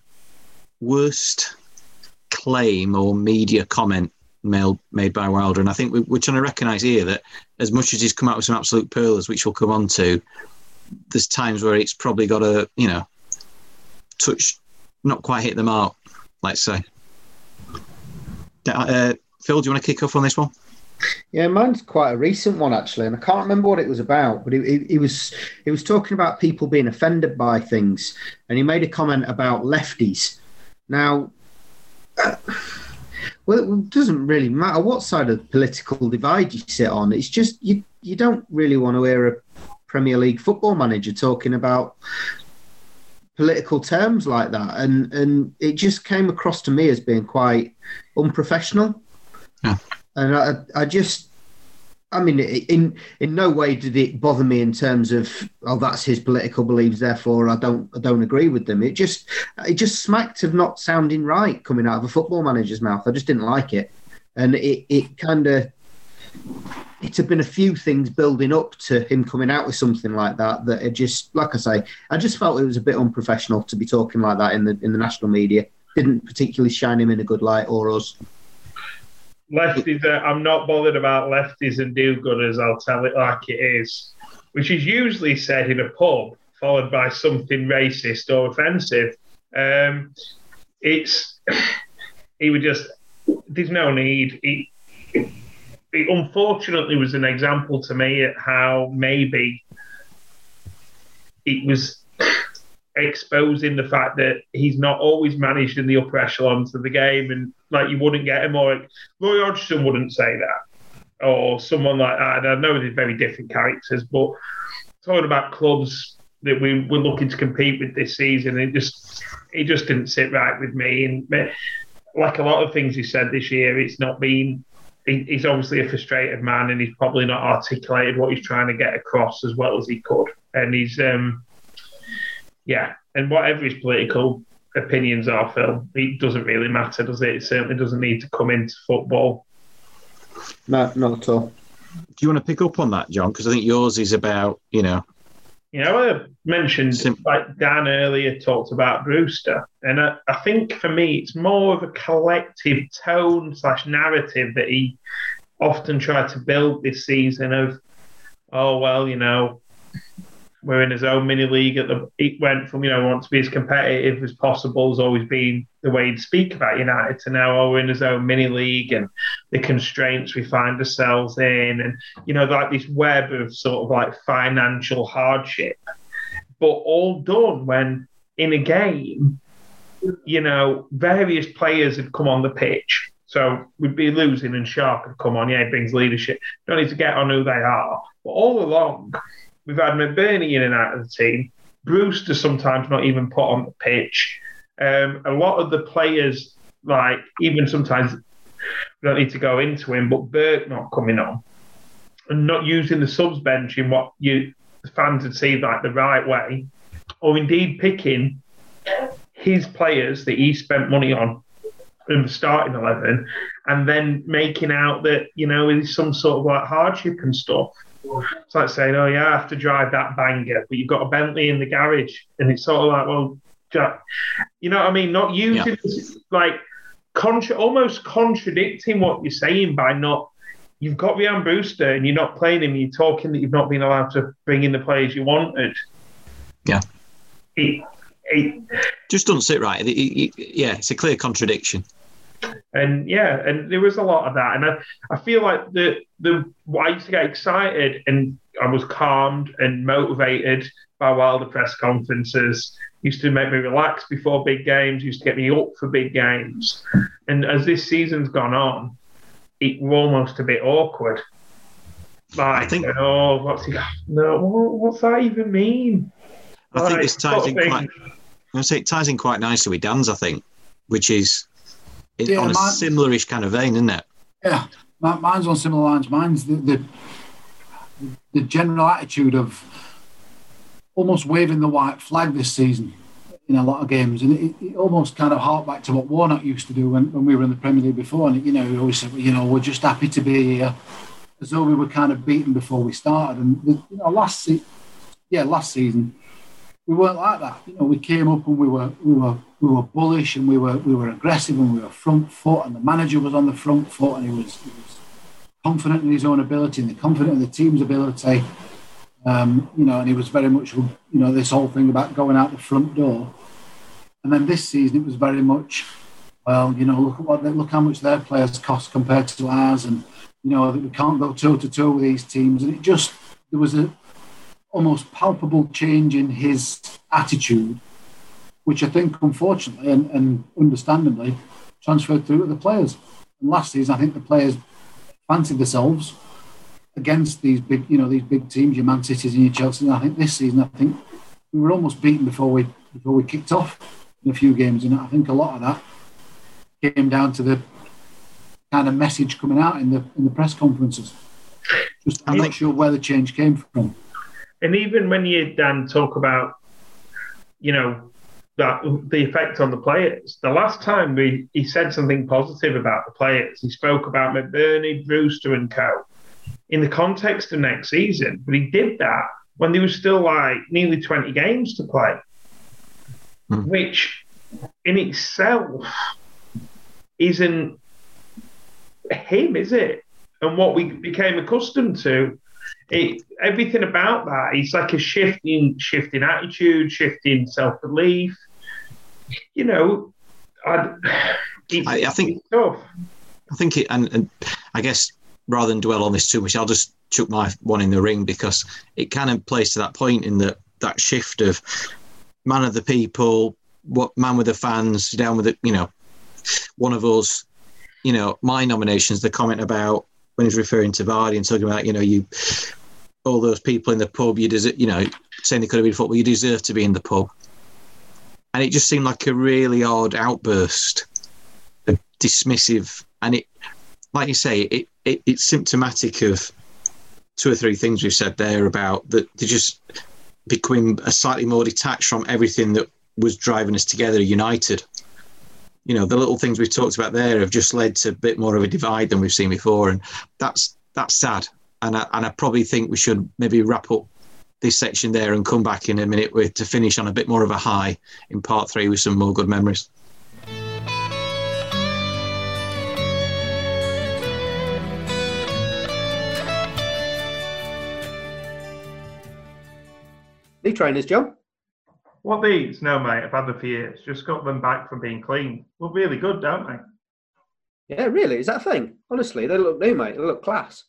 worst claim or media comment made by Wilder. And I think we, are trying to recognise here that as much as he's come out with some absolute pearls, which we'll come on to, there's times where it's probably got a, you know, touch, not quite hit the mark, let's say. Uh, Phil, do you want to kick off on this one? Yeah, mine's quite a recent one actually, and I can't remember what it was about. But he, was he was talking about people being offended by things, and he made a comment about lefties. Now, uh, well, it doesn't really matter what side of the political divide you sit on. It's just you you don't really want to hear a Premier League football manager talking about political terms like that, and and it just came across to me as being quite unprofessional. Yeah. And I, I just I mean, in in no way did it bother me in terms of oh, that's his political beliefs. Therefore, I don't I don't agree with them. It just it just smacked of not sounding right coming out of a football manager's mouth. I just didn't like it, and it it kind of it had been a few things building up to him coming out with something like that that it just like I say, I just felt it was a bit unprofessional to be talking like that in the in the national media. Didn't particularly shine him in a good light or us lefties, uh, I'm not bothered about lefties and do-gooders. I'll tell it like it is, which is usually said in a pub, followed by something racist or offensive. Um, it's he would just there's no need. It, it unfortunately was an example to me at how maybe it was exposing the fact that he's not always managed in the upper echelons of the game, and like you wouldn't get him, or Roy Hodgson wouldn't say that, or someone like that. And I know they're very different characters, but talking about clubs that we were looking to compete with this season, it just it just didn't sit right with me. And like a lot of things he said this year, it's not been. He's obviously a frustrated man, and he's probably not articulated what he's trying to get across as well as he could. And he's um, yeah, and whatever his political opinions are, Phil, it doesn't really matter, does it? It certainly doesn't need to come into football. No, not at all. Do you want to pick up on that, John? Because I think yours is about, you know. You know, I mentioned, Sim- like Dan earlier talked about Brewster. And I, I think for me, it's more of a collective tone slash narrative that he often tried to build this season of, oh, well, you know, we're in his own mini league. At the it went from you know want to be as competitive as possible has always been the way he'd speak about United to now oh, we're in his own mini league and the constraints we find ourselves in, and you know like this web of sort of like financial hardship, but all done when in a game, you know, various players had come on the pitch. So we'd be losing and Sharp had come on. Yeah, he brings leadership. Don't need to get on who they are. But all along, we've had McBurnie in and out of the team. Brewster sometimes not even put on the pitch. Um, a lot of the players, like even sometimes, we don't need to go into him, but Burke not coming on and not using the subs bench in what you fans would see like the right way, or indeed picking his players that he spent money on in the starting eleven, and then making out that you know it's some sort of like hardship and stuff. It's like saying, "Oh yeah, I have to drive that banger," but you've got a Bentley in the garage, and it's sort of like, "Well, Jack, you know what I mean?" Not using yeah. like contra- almost contradicting what you're saying by not. You've got Ryan Brewster, and you're not playing him. You're talking that you've not been allowed to bring in the players you wanted. Yeah. It, it just doesn't sit right. It, it, yeah, it's a clear contradiction and yeah, and there was a lot of that, and I, I feel like the the I used to get excited and I was calmed and motivated by Wilder press conferences. Used to make me relax before big games. Used to get me up for big games, and as this season's gone on, it was almost a bit awkward. Like, I think, oh, what's he? No, what's that even mean? I like, think this ties in quite. I say it ties in quite nicely with Dan's. I think, which is it's yeah, on a mine, similarish kind of vein, isn't it? Yeah, mine's on similar lines. Mine's the, the, the general attitude of almost waving the white flag this season in a lot of games, and it, it almost kind of harked back to what Warnock used to do when, when we were in the Premier League before. And you know, he always said, you know, we're just happy to be here, as though we were kind of beaten before we started. And you know, last se- yeah, last season we weren't like that. You know, we came up and we were we were we were bullish and we were we were aggressive and we were front foot and the manager was on the front foot and he was, he was confident in his own ability and the confident in the team's ability. Um, you know, and he was very much you know this whole thing about going out the front door. And then this season it was very much, well, you know, look at what they, look how much their players cost compared to ours, and you know that we can't go toe to toe with these teams. And it just there was a almost palpable change in his attitude, which I think, unfortunately and, and understandably, transferred through to the players. And last season, I think the players fancied themselves against these big, you know, these big teams, your Man Cities and your Chelsea. And I think this season, I think we were almost beaten before we before we kicked off in a few games, and I think a lot of that came down to the kind of message coming out in the in the press conferences. Just I'm not sure where the change came from and even when you Dan talk about, you know, that the effect on the players. The last time we, he said something positive about the players, he spoke about McBurnie, Brewster, and Co. in the context of next season. But he did that when there was still like nearly 20 games to play, mm. which in itself isn't him, is it? And what we became accustomed to it, everything about that is like a shift in shift in attitude, shifting self belief. You know, I, I, I think tough. I think it, and, and I guess rather than dwell on this too much, I'll just chuck my one in the ring because it kind of plays to that point in that that shift of man of the people, what man with the fans, down with it, you know, one of us, you know, my nominations, the comment about when he's referring to Vardy and talking about, you know, you all those people in the pub, you deserve, you know, saying they could have been football, you deserve to be in the pub. And it just seemed like a really odd outburst, dismissive, and it, like you say, it, it it's symptomatic of two or three things we've said there about that they just become a slightly more detached from everything that was driving us together, united. You know, the little things we've talked about there have just led to a bit more of a divide than we've seen before, and that's that's sad and I, and I probably think we should maybe wrap up this section there and come back in a minute with to finish on a bit more of a high in part three with some more good memories. New trainers, John. What these? No, mate. I've had them for years. Just got them back from being cleaned. Look really good, don't they? Yeah, really? Is that a thing? Honestly, they look new, mate. They look class.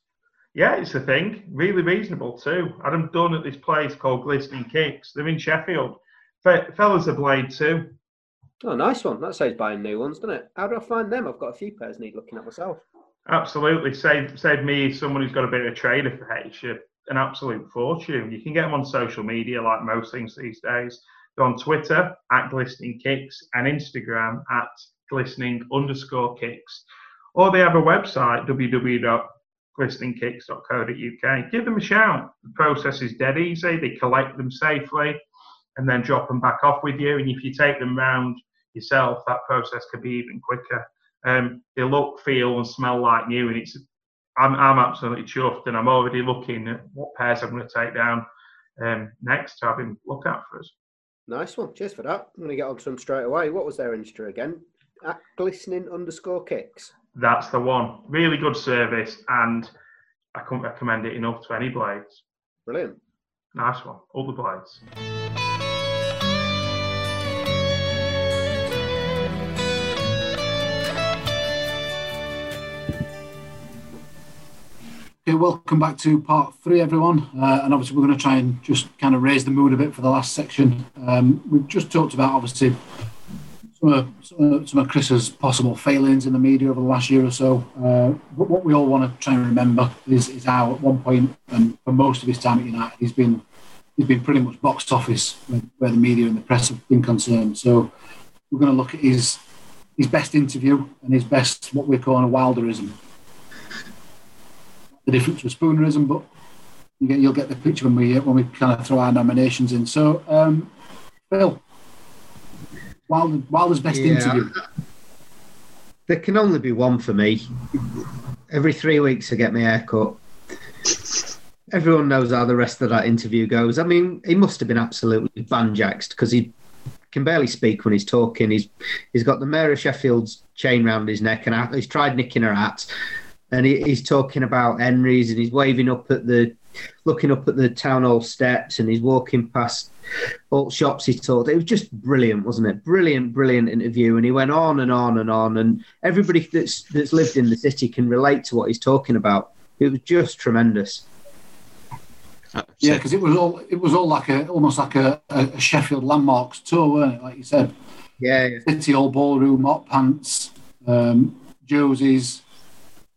Yeah, it's a thing. Really reasonable too. Them done at this place called Glistening Kicks. They're in Sheffield. Fe- fellas are blade too. Oh, nice one. That saves buying new ones, doesn't it? How do I find them? I've got a few pairs need looking at myself. Absolutely. Save save me someone who's got a bit of a trader for H uh, an absolute fortune. You can get them on social media like most things these days. They're on Twitter at Glistening Kicks and Instagram at glistening underscore kicks. Or they have a website, www.glisteningkicks.co.uk. Give them a shout. The process is dead easy. They collect them safely and then drop them back off with you. And if you take them round yourself, that process could be even quicker. Um, they look, feel, and smell like new, and it's I'm, I'm absolutely chuffed, and I'm already looking at what pairs I'm going to take down um, next to have him look out for us. Nice one. Cheers for that. I'm going to get on to them straight away. What was their Insta again? At glistening underscore kicks. That's the one. Really good service, and I couldn't recommend it enough to any blades. Brilliant. Nice one. All the blades. Okay, welcome back to part three, everyone. Uh, and obviously, we're going to try and just kind of raise the mood a bit for the last section. Um, we've just talked about, obviously, some of, some of, some of Chris's possible failings in the media over the last year or so. Uh, but what we all want to try and remember is, is how, at one point, and for most of his time at United, he's been he's been pretty much box office where, where the media and the press have been concerned. So we're going to look at his his best interview and his best what we're calling a Wilderism the difference with spoonerism, but you get, you'll get the picture when we when we kind of throw our nominations in. So, um, Phil, Wilder, Wilder's best Yeah. interview. There can only be one for me. Every three weeks, I get my hair cut. Everyone knows how the rest of that interview goes. I mean, he must have been absolutely banjaxed because he can barely speak when he's talking. He's he's got the mayor of Sheffield's chain round his neck, and he's tried nicking her hat. And he, he's talking about Henry's, and he's waving up at the, looking up at the town hall steps, and he's walking past all shops he talked. It was just brilliant, wasn't it? Brilliant, brilliant interview. And he went on and on and on, and everybody that's that's lived in the city can relate to what he's talking about. It was just tremendous. Uh, Yeah, because it was all it was all like a almost like a, a, a Sheffield landmarks tour, weren't it? Like you said, Yeah, yeah. City Hall Ballroom, Hot Pants, um, Josie's,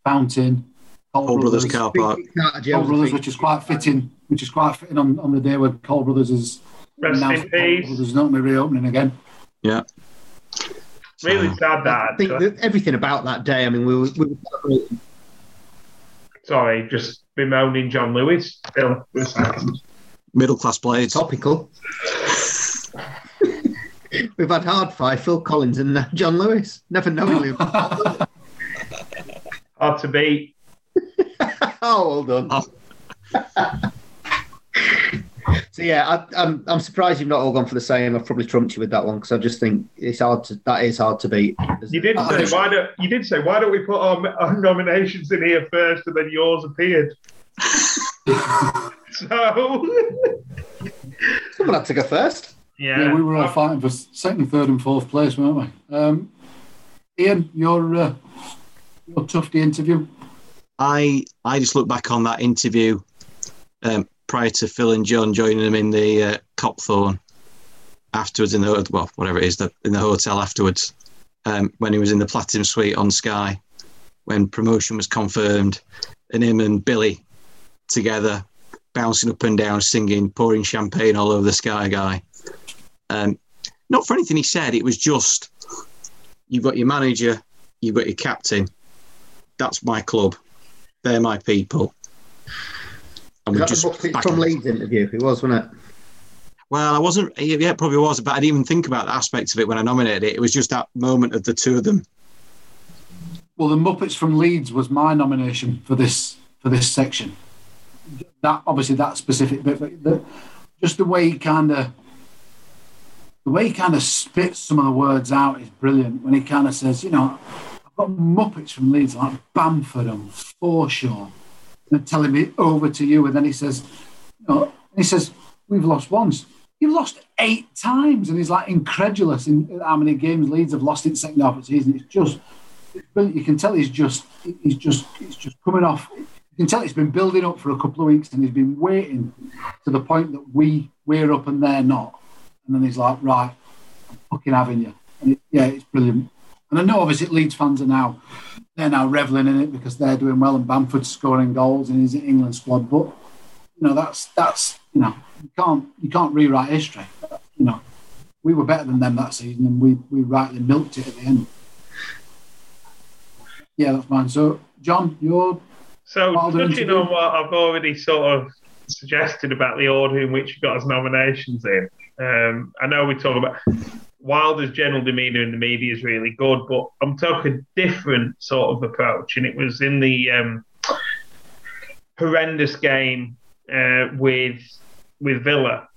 Fountain, Cole Old Brothers Brothers, car park. Cole Brothers, which is quite fitting, which is quite fitting on, on the day when Cole Brothers is Rest in announced that Cole peace. Brothers is not going to be reopening again. Yeah. Really So, sad that. I think that everything about that day. I mean, we were, we were celebrating. Sorry, just bemoaning John Lewis. Still, for a second. middle class blades. topical. We've had hard five, Phil Collins and John Lewis. Never known him. Hard to beat. oh, well done. so yeah, I, I'm I'm surprised you've not all gone for the same. I've probably trumped you with that one because I just think it's hard to that is hard to beat. You did I- say why don't you did say why don't we put our, our nominations in here first and then yours appeared. so Someone had to go first. yeah, Yeah, we were all fighting for second, third, and fourth place, weren't we? Um, Ian, your uh, your Tufty interview. I I just look back on that interview um, prior to Phil and John joining them in the uh, Copthorne afterwards in the well whatever it is the, in the hotel afterwards um, when he was in the Platinum Suite on Sky when promotion was confirmed and him and Billy together bouncing up and down singing pouring champagne all over the Sky guy. Um, not for anything he said. It was just you've got your manager, you've got your captain. That's my club. They're my people. And Was we just the Buckley from in- Leeds interview? It was, wasn't it? Well, I wasn't. Yeah, it probably was, but I didn't even think about the aspect of it when I nominated it. It was just that moment of the two of them. Well, the Muppets from Leeds was my nomination for this for this section. That obviously that specific bit, but the, just the way he kind of the way he kind of spits some of the words out is brilliant. When he kind of says, you know, Got Muppets from Leeds like Bamford and Forshaw, and telling me over to you, and then he says, oh, you know, he says we've lost once. You've lost eight times, and he's like incredulous in how many games Leeds have lost in the second half of the season. It's just, it's brilliant. you can tell he's just, he's just, he's just coming off. You can tell it's been building up for a couple of weeks, and he's been waiting to the point that we we're up and they're not, and then he's like, right, I'm fucking having you. It, yeah, it's brilliant. And I know obviously Leeds fans are now they're now reveling in it because they're doing well and Bamford's scoring goals in his England squad. But you know that's that's you know you can't you can't rewrite history. You know we were better than them that season and we we rightly milked it at the end. Yeah, that's fine. So John, you're So touching on what I've already sort of suggested about the order in which you got his nominations in. Um, I know we talk about Wilder's general demeanour in the media is really good, but I'm talking different sort of approach, and it was in the um, horrendous game uh, with with Villa,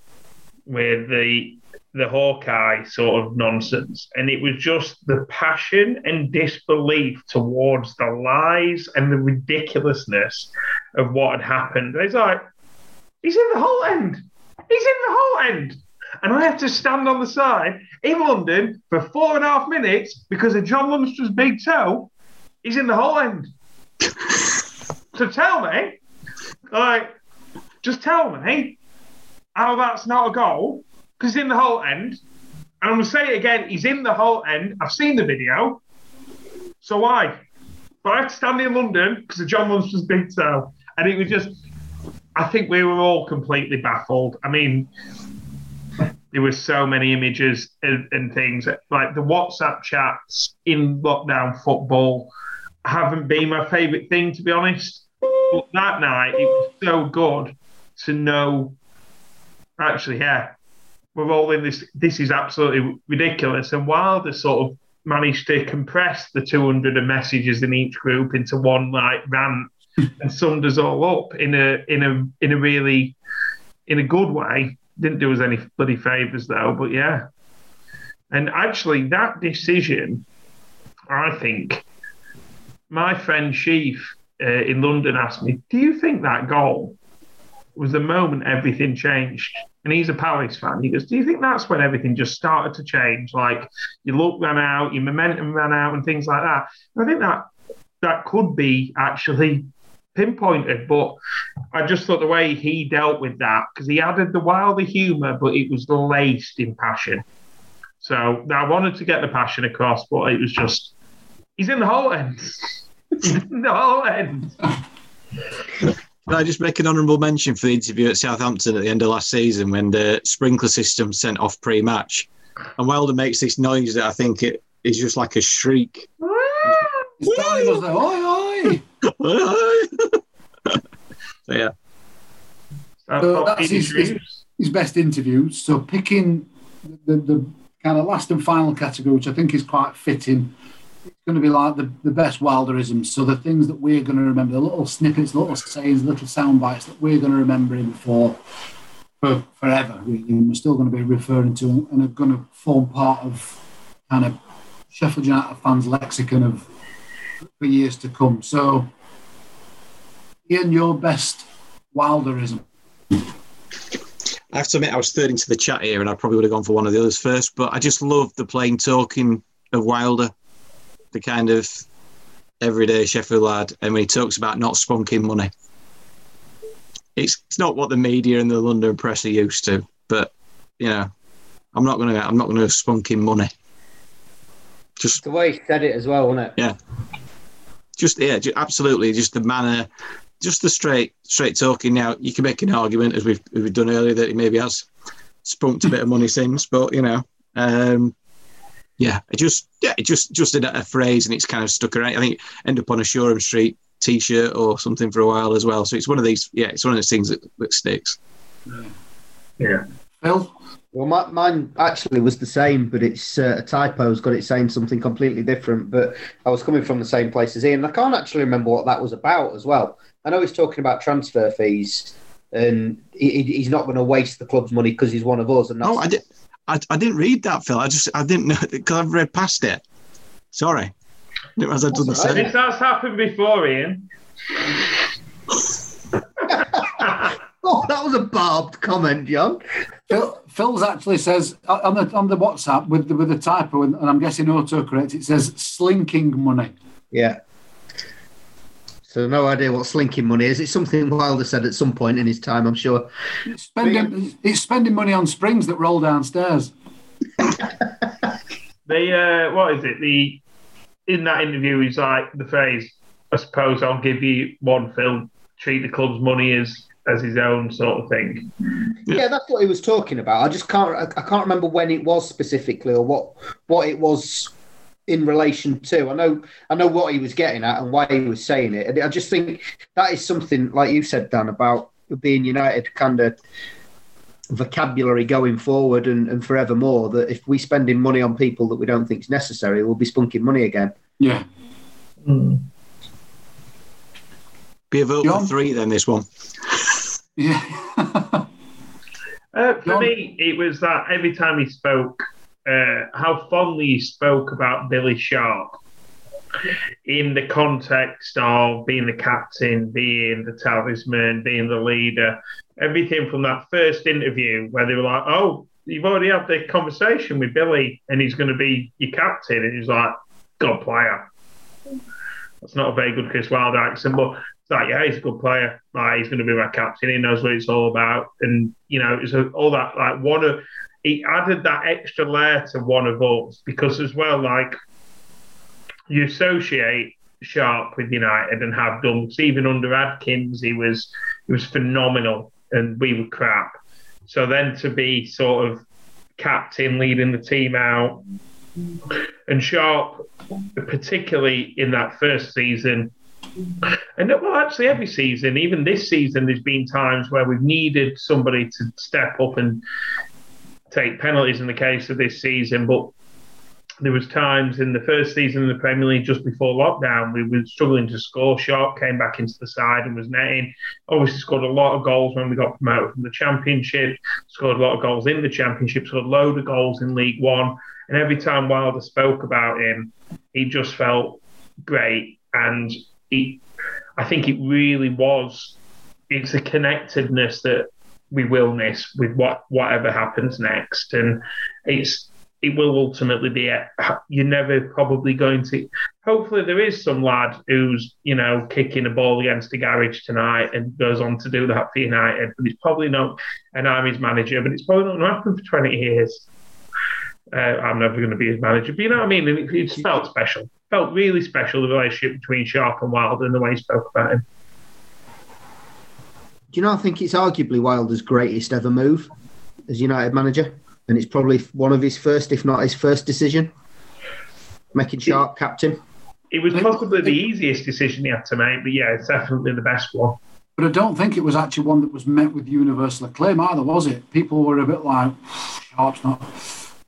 with the the Hawkeye sort of nonsense, and it was just the passion and disbelief towards the lies and the ridiculousness of what had happened. It's like he's in the Holte End. He's in the Holte End. And I have to stand on the side in London for four and a half minutes because of John Lundstram's big toe. He's in the Holte End. so tell me, like, just tell me how that's not a goal because he's in the Holte End. And I'm going to say it again, he's in the Holte End. I've seen the video. So why? But I have to stand in London because of John Lundstram's big toe. And it was just, I think we were all completely baffled. I mean, there were so many images and, and things like the WhatsApp chats in lockdown football haven't been my favourite thing to be honest. But that night it was so good to know. Actually, yeah, we're all in this. This is absolutely ridiculous. And Wilder sort of managed to compress the 200 messages in each group into one like rant and summed us all up in a in a in a really in a good way. Didn't do us any bloody favours though, but yeah. And actually, that decision, I think, my friend Sheaf uh, in London asked me, "Do you think that goal was the moment everything changed?" And he's a Palace fan. He goes, "Do you think that's when everything just started to change? Like your luck ran out, your momentum ran out, and things like that." And I think that that could be actually pinpointed, but I just thought the way he dealt with that because he added the wilder humour, but it was laced in passion. So I wanted to get the passion across, but it was just he's in the Holte End. he's in the Holte End. Can I just make an honourable mention for the interview at Southampton at the end of last season when the sprinkler system sent off pre-match, and Wilder makes this noise that I think it is just like a shriek. It's Danny does the oi oi. so yeah, That's So that's his- his- his best interview. So picking the, the kind of last and final category, which I think is quite fitting, it's going to be like the, the best Wilderisms. So the things that we're going to remember, the little snippets, little sayings, little sound bites that we're going to remember him for for forever. Really. And we're still going to be referring to him and are going to form part of kind of Sheffield United fans' lexicon of for years to come. So, Ian, your best Wilderism. I have to admit I was third into the chat here, and I probably would have gone for one of the others first. But I just love the plain talking of Wilder, the kind of everyday Sheffield lad, and when he talks about not spunking money. It's, it's not what the media and the London press are used to, but you know, I'm not gonna I'm not gonna spunk in money. Just The way he said it as well, wasn't it? Yeah. Just yeah, ju- absolutely, just the manner, just the straight straight talking. Now you can make an argument, as we've we've done earlier, that he maybe has spunked a bit of money since, but you know, um, yeah, it just yeah, it just just a, a phrase, and it's kind of stuck around. I think end up on a Shoreham Street T-shirt or something for a while as well. So it's one of these, yeah, it's one of those things that, that sticks. Yeah. Phil? Well, my, mine actually was the same, but it's uh, a typo. Has got it saying something completely different. But I was coming from the same place as Ian. I can't actually remember what that was about as well. I know he's talking about transfer fees, and he, he- he's not going to waste the club's money because he's one of us. And that's, Oh, I did. I, I didn't read that, Phil. I just I didn't know because I've read past it. Sorry, didn't realize I'd done the That's same. This has happened before, Ian. Oh, that was a barbed comment, John. Phil, Phil's actually says uh, on the on the WhatsApp with the, with the typo, and, and I'm guessing autocorrect. It says slinking money. Yeah. So no idea what slinking money is. It's something Wilder said at some point in his time, I'm sure. It's spending it's spending money on springs that roll downstairs. The uh, what is it? The in that interview, he's like the phrase. I suppose I'll give you one, film. Treat the club's money as as his own sort of thing. Yeah, that's what he was talking about. I just can't. I I can't remember when it was specifically or what what it was in relation to. I know. I know what he was getting at and why he was saying it. And I just think that is something, like you said, Dan, about being United kind of vocabulary going forward and, and forevermore. That if we're spending money on people that we don't think is necessary, we'll be spunking money again. Yeah. Be a vote John? for three then, this one. Yeah. Uh, for John? me, it was that every time he spoke, uh, how fondly he spoke about Billy Sharp in the context of being the captain, being the talisman, being the leader. Everything from that first interview where they were like, "Oh, you've already had the conversation with Billy, and he's going to be your captain," and he's like, "Good player." That's not a very good Chris Wilder accent, but it's like, yeah, he's a good player. Like, he's going to be my captain. He knows what it's all about, and you know, it's all that. Like one of he added that extra layer to one of us because as well, like you associate Sharp with United and have done. Even under Adkins, he was he was phenomenal, and we were crap. So then to be sort of captain, leading the team out, and Sharp, particularly in that first season, and well, actually every season, even this season, there's been times where we've needed somebody to step up and take penalties in the case of this season, but there was times in the first season in the Premier League just before lockdown we were struggling to score. Sharp came back into the side and was netting. Obviously scored a lot of goals when we got promoted from the Championship. Scored a lot of goals in the Championship. Scored a load of goals in League One. And every time Wilder spoke about him, he just felt great. And he, I think it really was. It's a connectedness that we will miss with what whatever happens next, and it's it will ultimately be a, you're never probably going to hopefully there is some lad who's you know kicking a ball against a garage tonight and goes on to do that for united but it's probably not an army's manager but it's probably not going to happen for 20 years. Uh, i'm never going to be his manager but you know what i mean? And it, it felt special. Felt really special the relationship between sharp and wilder and the way he spoke about him Do you know? I think it's arguably Wilder's greatest ever move as United manager, and it's probably one of his first, if not his first decision, making Sharp captain. it was possibly the easiest decision he had to make but yeah it's definitely the best one But I don't think it was actually one that was met with universal acclaim either, was it? People were a bit like, Sharp's not.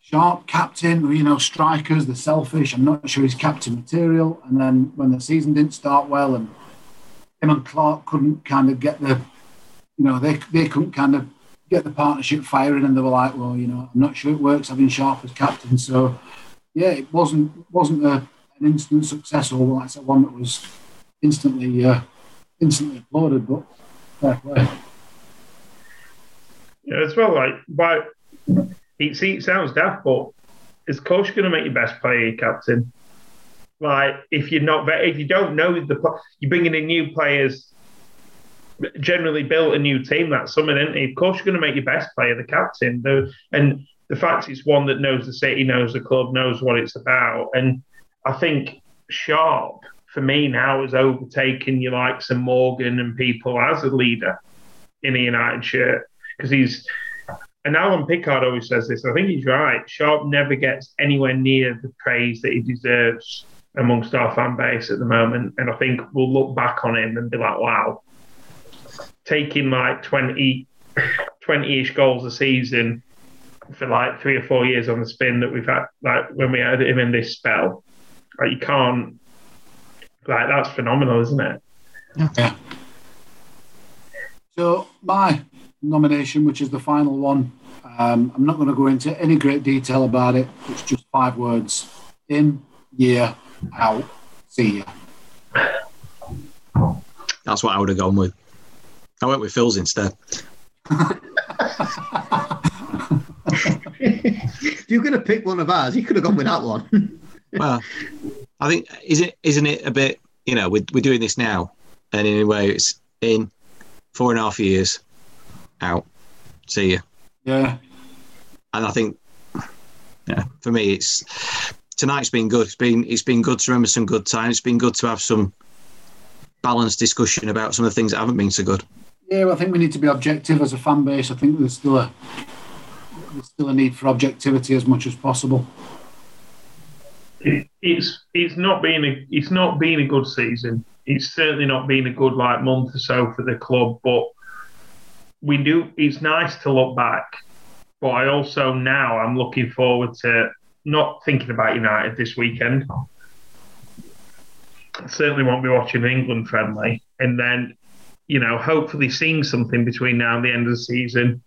Sharp, captain, you know, strikers, they're selfish. I'm not sure he's captain material. And then when the season didn't start well and him and Clarke couldn't kind of get the, you know, they, they couldn't kind of get the partnership firing and they were like, well, you know, I'm not sure it works having Sharp as captain. So, yeah, it wasn't wasn't a, an instant success or like said, one that was instantly uh, instantly applauded, but fair play. Yeah, as well, like, why? It, see, it sounds daft, but is coach going to make your best player captain? Like, if you're not, if you don't know the, you're bringing in new players. Generally, built a new team. that summer, isn't it? Of course, you're going to make your best player the captain. And the fact it's one that knows the city, knows the club, knows what it's about. And I think Sharp for me now has overtaken you like some Morgan and people as a leader in a United shirt because he's and Alan Pickard always says this. I think he's right. Sharp never gets anywhere near the praise that he deserves amongst our fan base at the moment, and I think we'll look back on him and be like, "Wow, taking like 20, 20-ish goals a season for like three or four years on the spin that we've had, like when we had him in this spell, like you can't, like that's phenomenal, isn't it?" Yeah. So my nomination, which is the final one, um, I'm not going to go into any great detail about it. It's just five words: in, year, out, see ya. That's what I would have gone with. I went with Phil's instead. if you're going to pick one of ours, you could have gone with that one. Well, I think is it isn't it a bit you know we're we're doing this now, and in a way it's in four and a half years out. See you. Yeah. and I think, yeah, for me, it's tonight's been good. It's been it's been good to remember some good times. It's been good to have some balanced discussion about some of the things that haven't been so good. Yeah, well, I think we need to be objective as a fan base. I think there's still a there's still a need for objectivity as much as possible. It, it's it's not been a it's not been a good season. It's certainly not been a good like month or so for the club. But we do. It's nice to look back. But I also now I'm looking forward to not thinking about United this weekend. I certainly won't be watching England friendly, and then you know hopefully seeing something between now and the end of the season.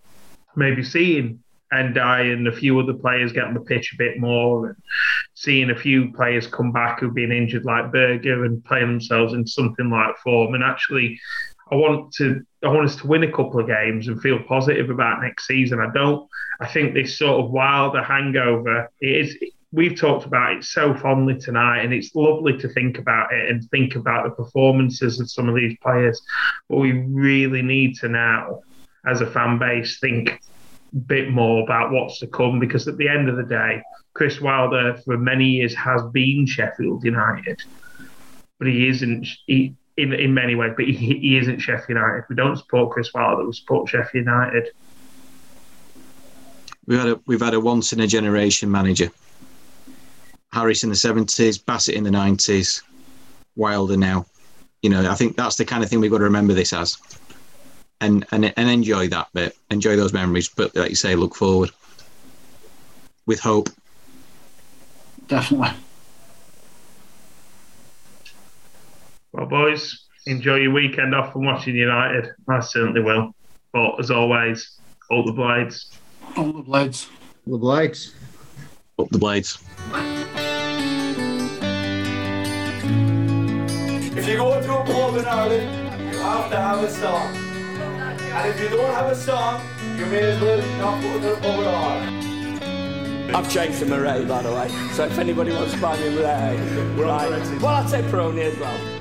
Maybe seeing Enda and a few other players get on the pitch a bit more, and seeing a few players come back who've been injured, like Berge, and play themselves in something like form. And actually, I want to, I want us to win a couple of games and feel positive about next season. I don't. I think this sort of wilder hangover it is. We've talked about it so fondly tonight, and it's lovely to think about it and think about the performances of some of these players. But we really need to now, as a fan base, think a bit more about what's to come because at the end of the day, Chris Wilder for many years has been Sheffield United, but he isn't. He, in, in many ways, but he, he isn't Sheffield United. We don't support Chris Wilder. We support Sheffield United. We've had a we've had a once in a generation manager. Harris in the seventies, Bassett in the nineties, Wilder now. You know, I think that's the kind of thing we've got to remember this as, and and and enjoy that bit, enjoy those memories. But like you say, look forward with hope. Definitely. Well, boys, enjoy your weekend off from watching United. I certainly will. But as always, all the blades. All the blades. All The Blades. Up the blades. You go to a pub in Ireland, you have to have a song. And if you don't have a song, you may as well not go to the pub at all. I've changed to Murray, by the way. So if anybody wants to buy me Murray, right. Well, I'd say Peroni as well.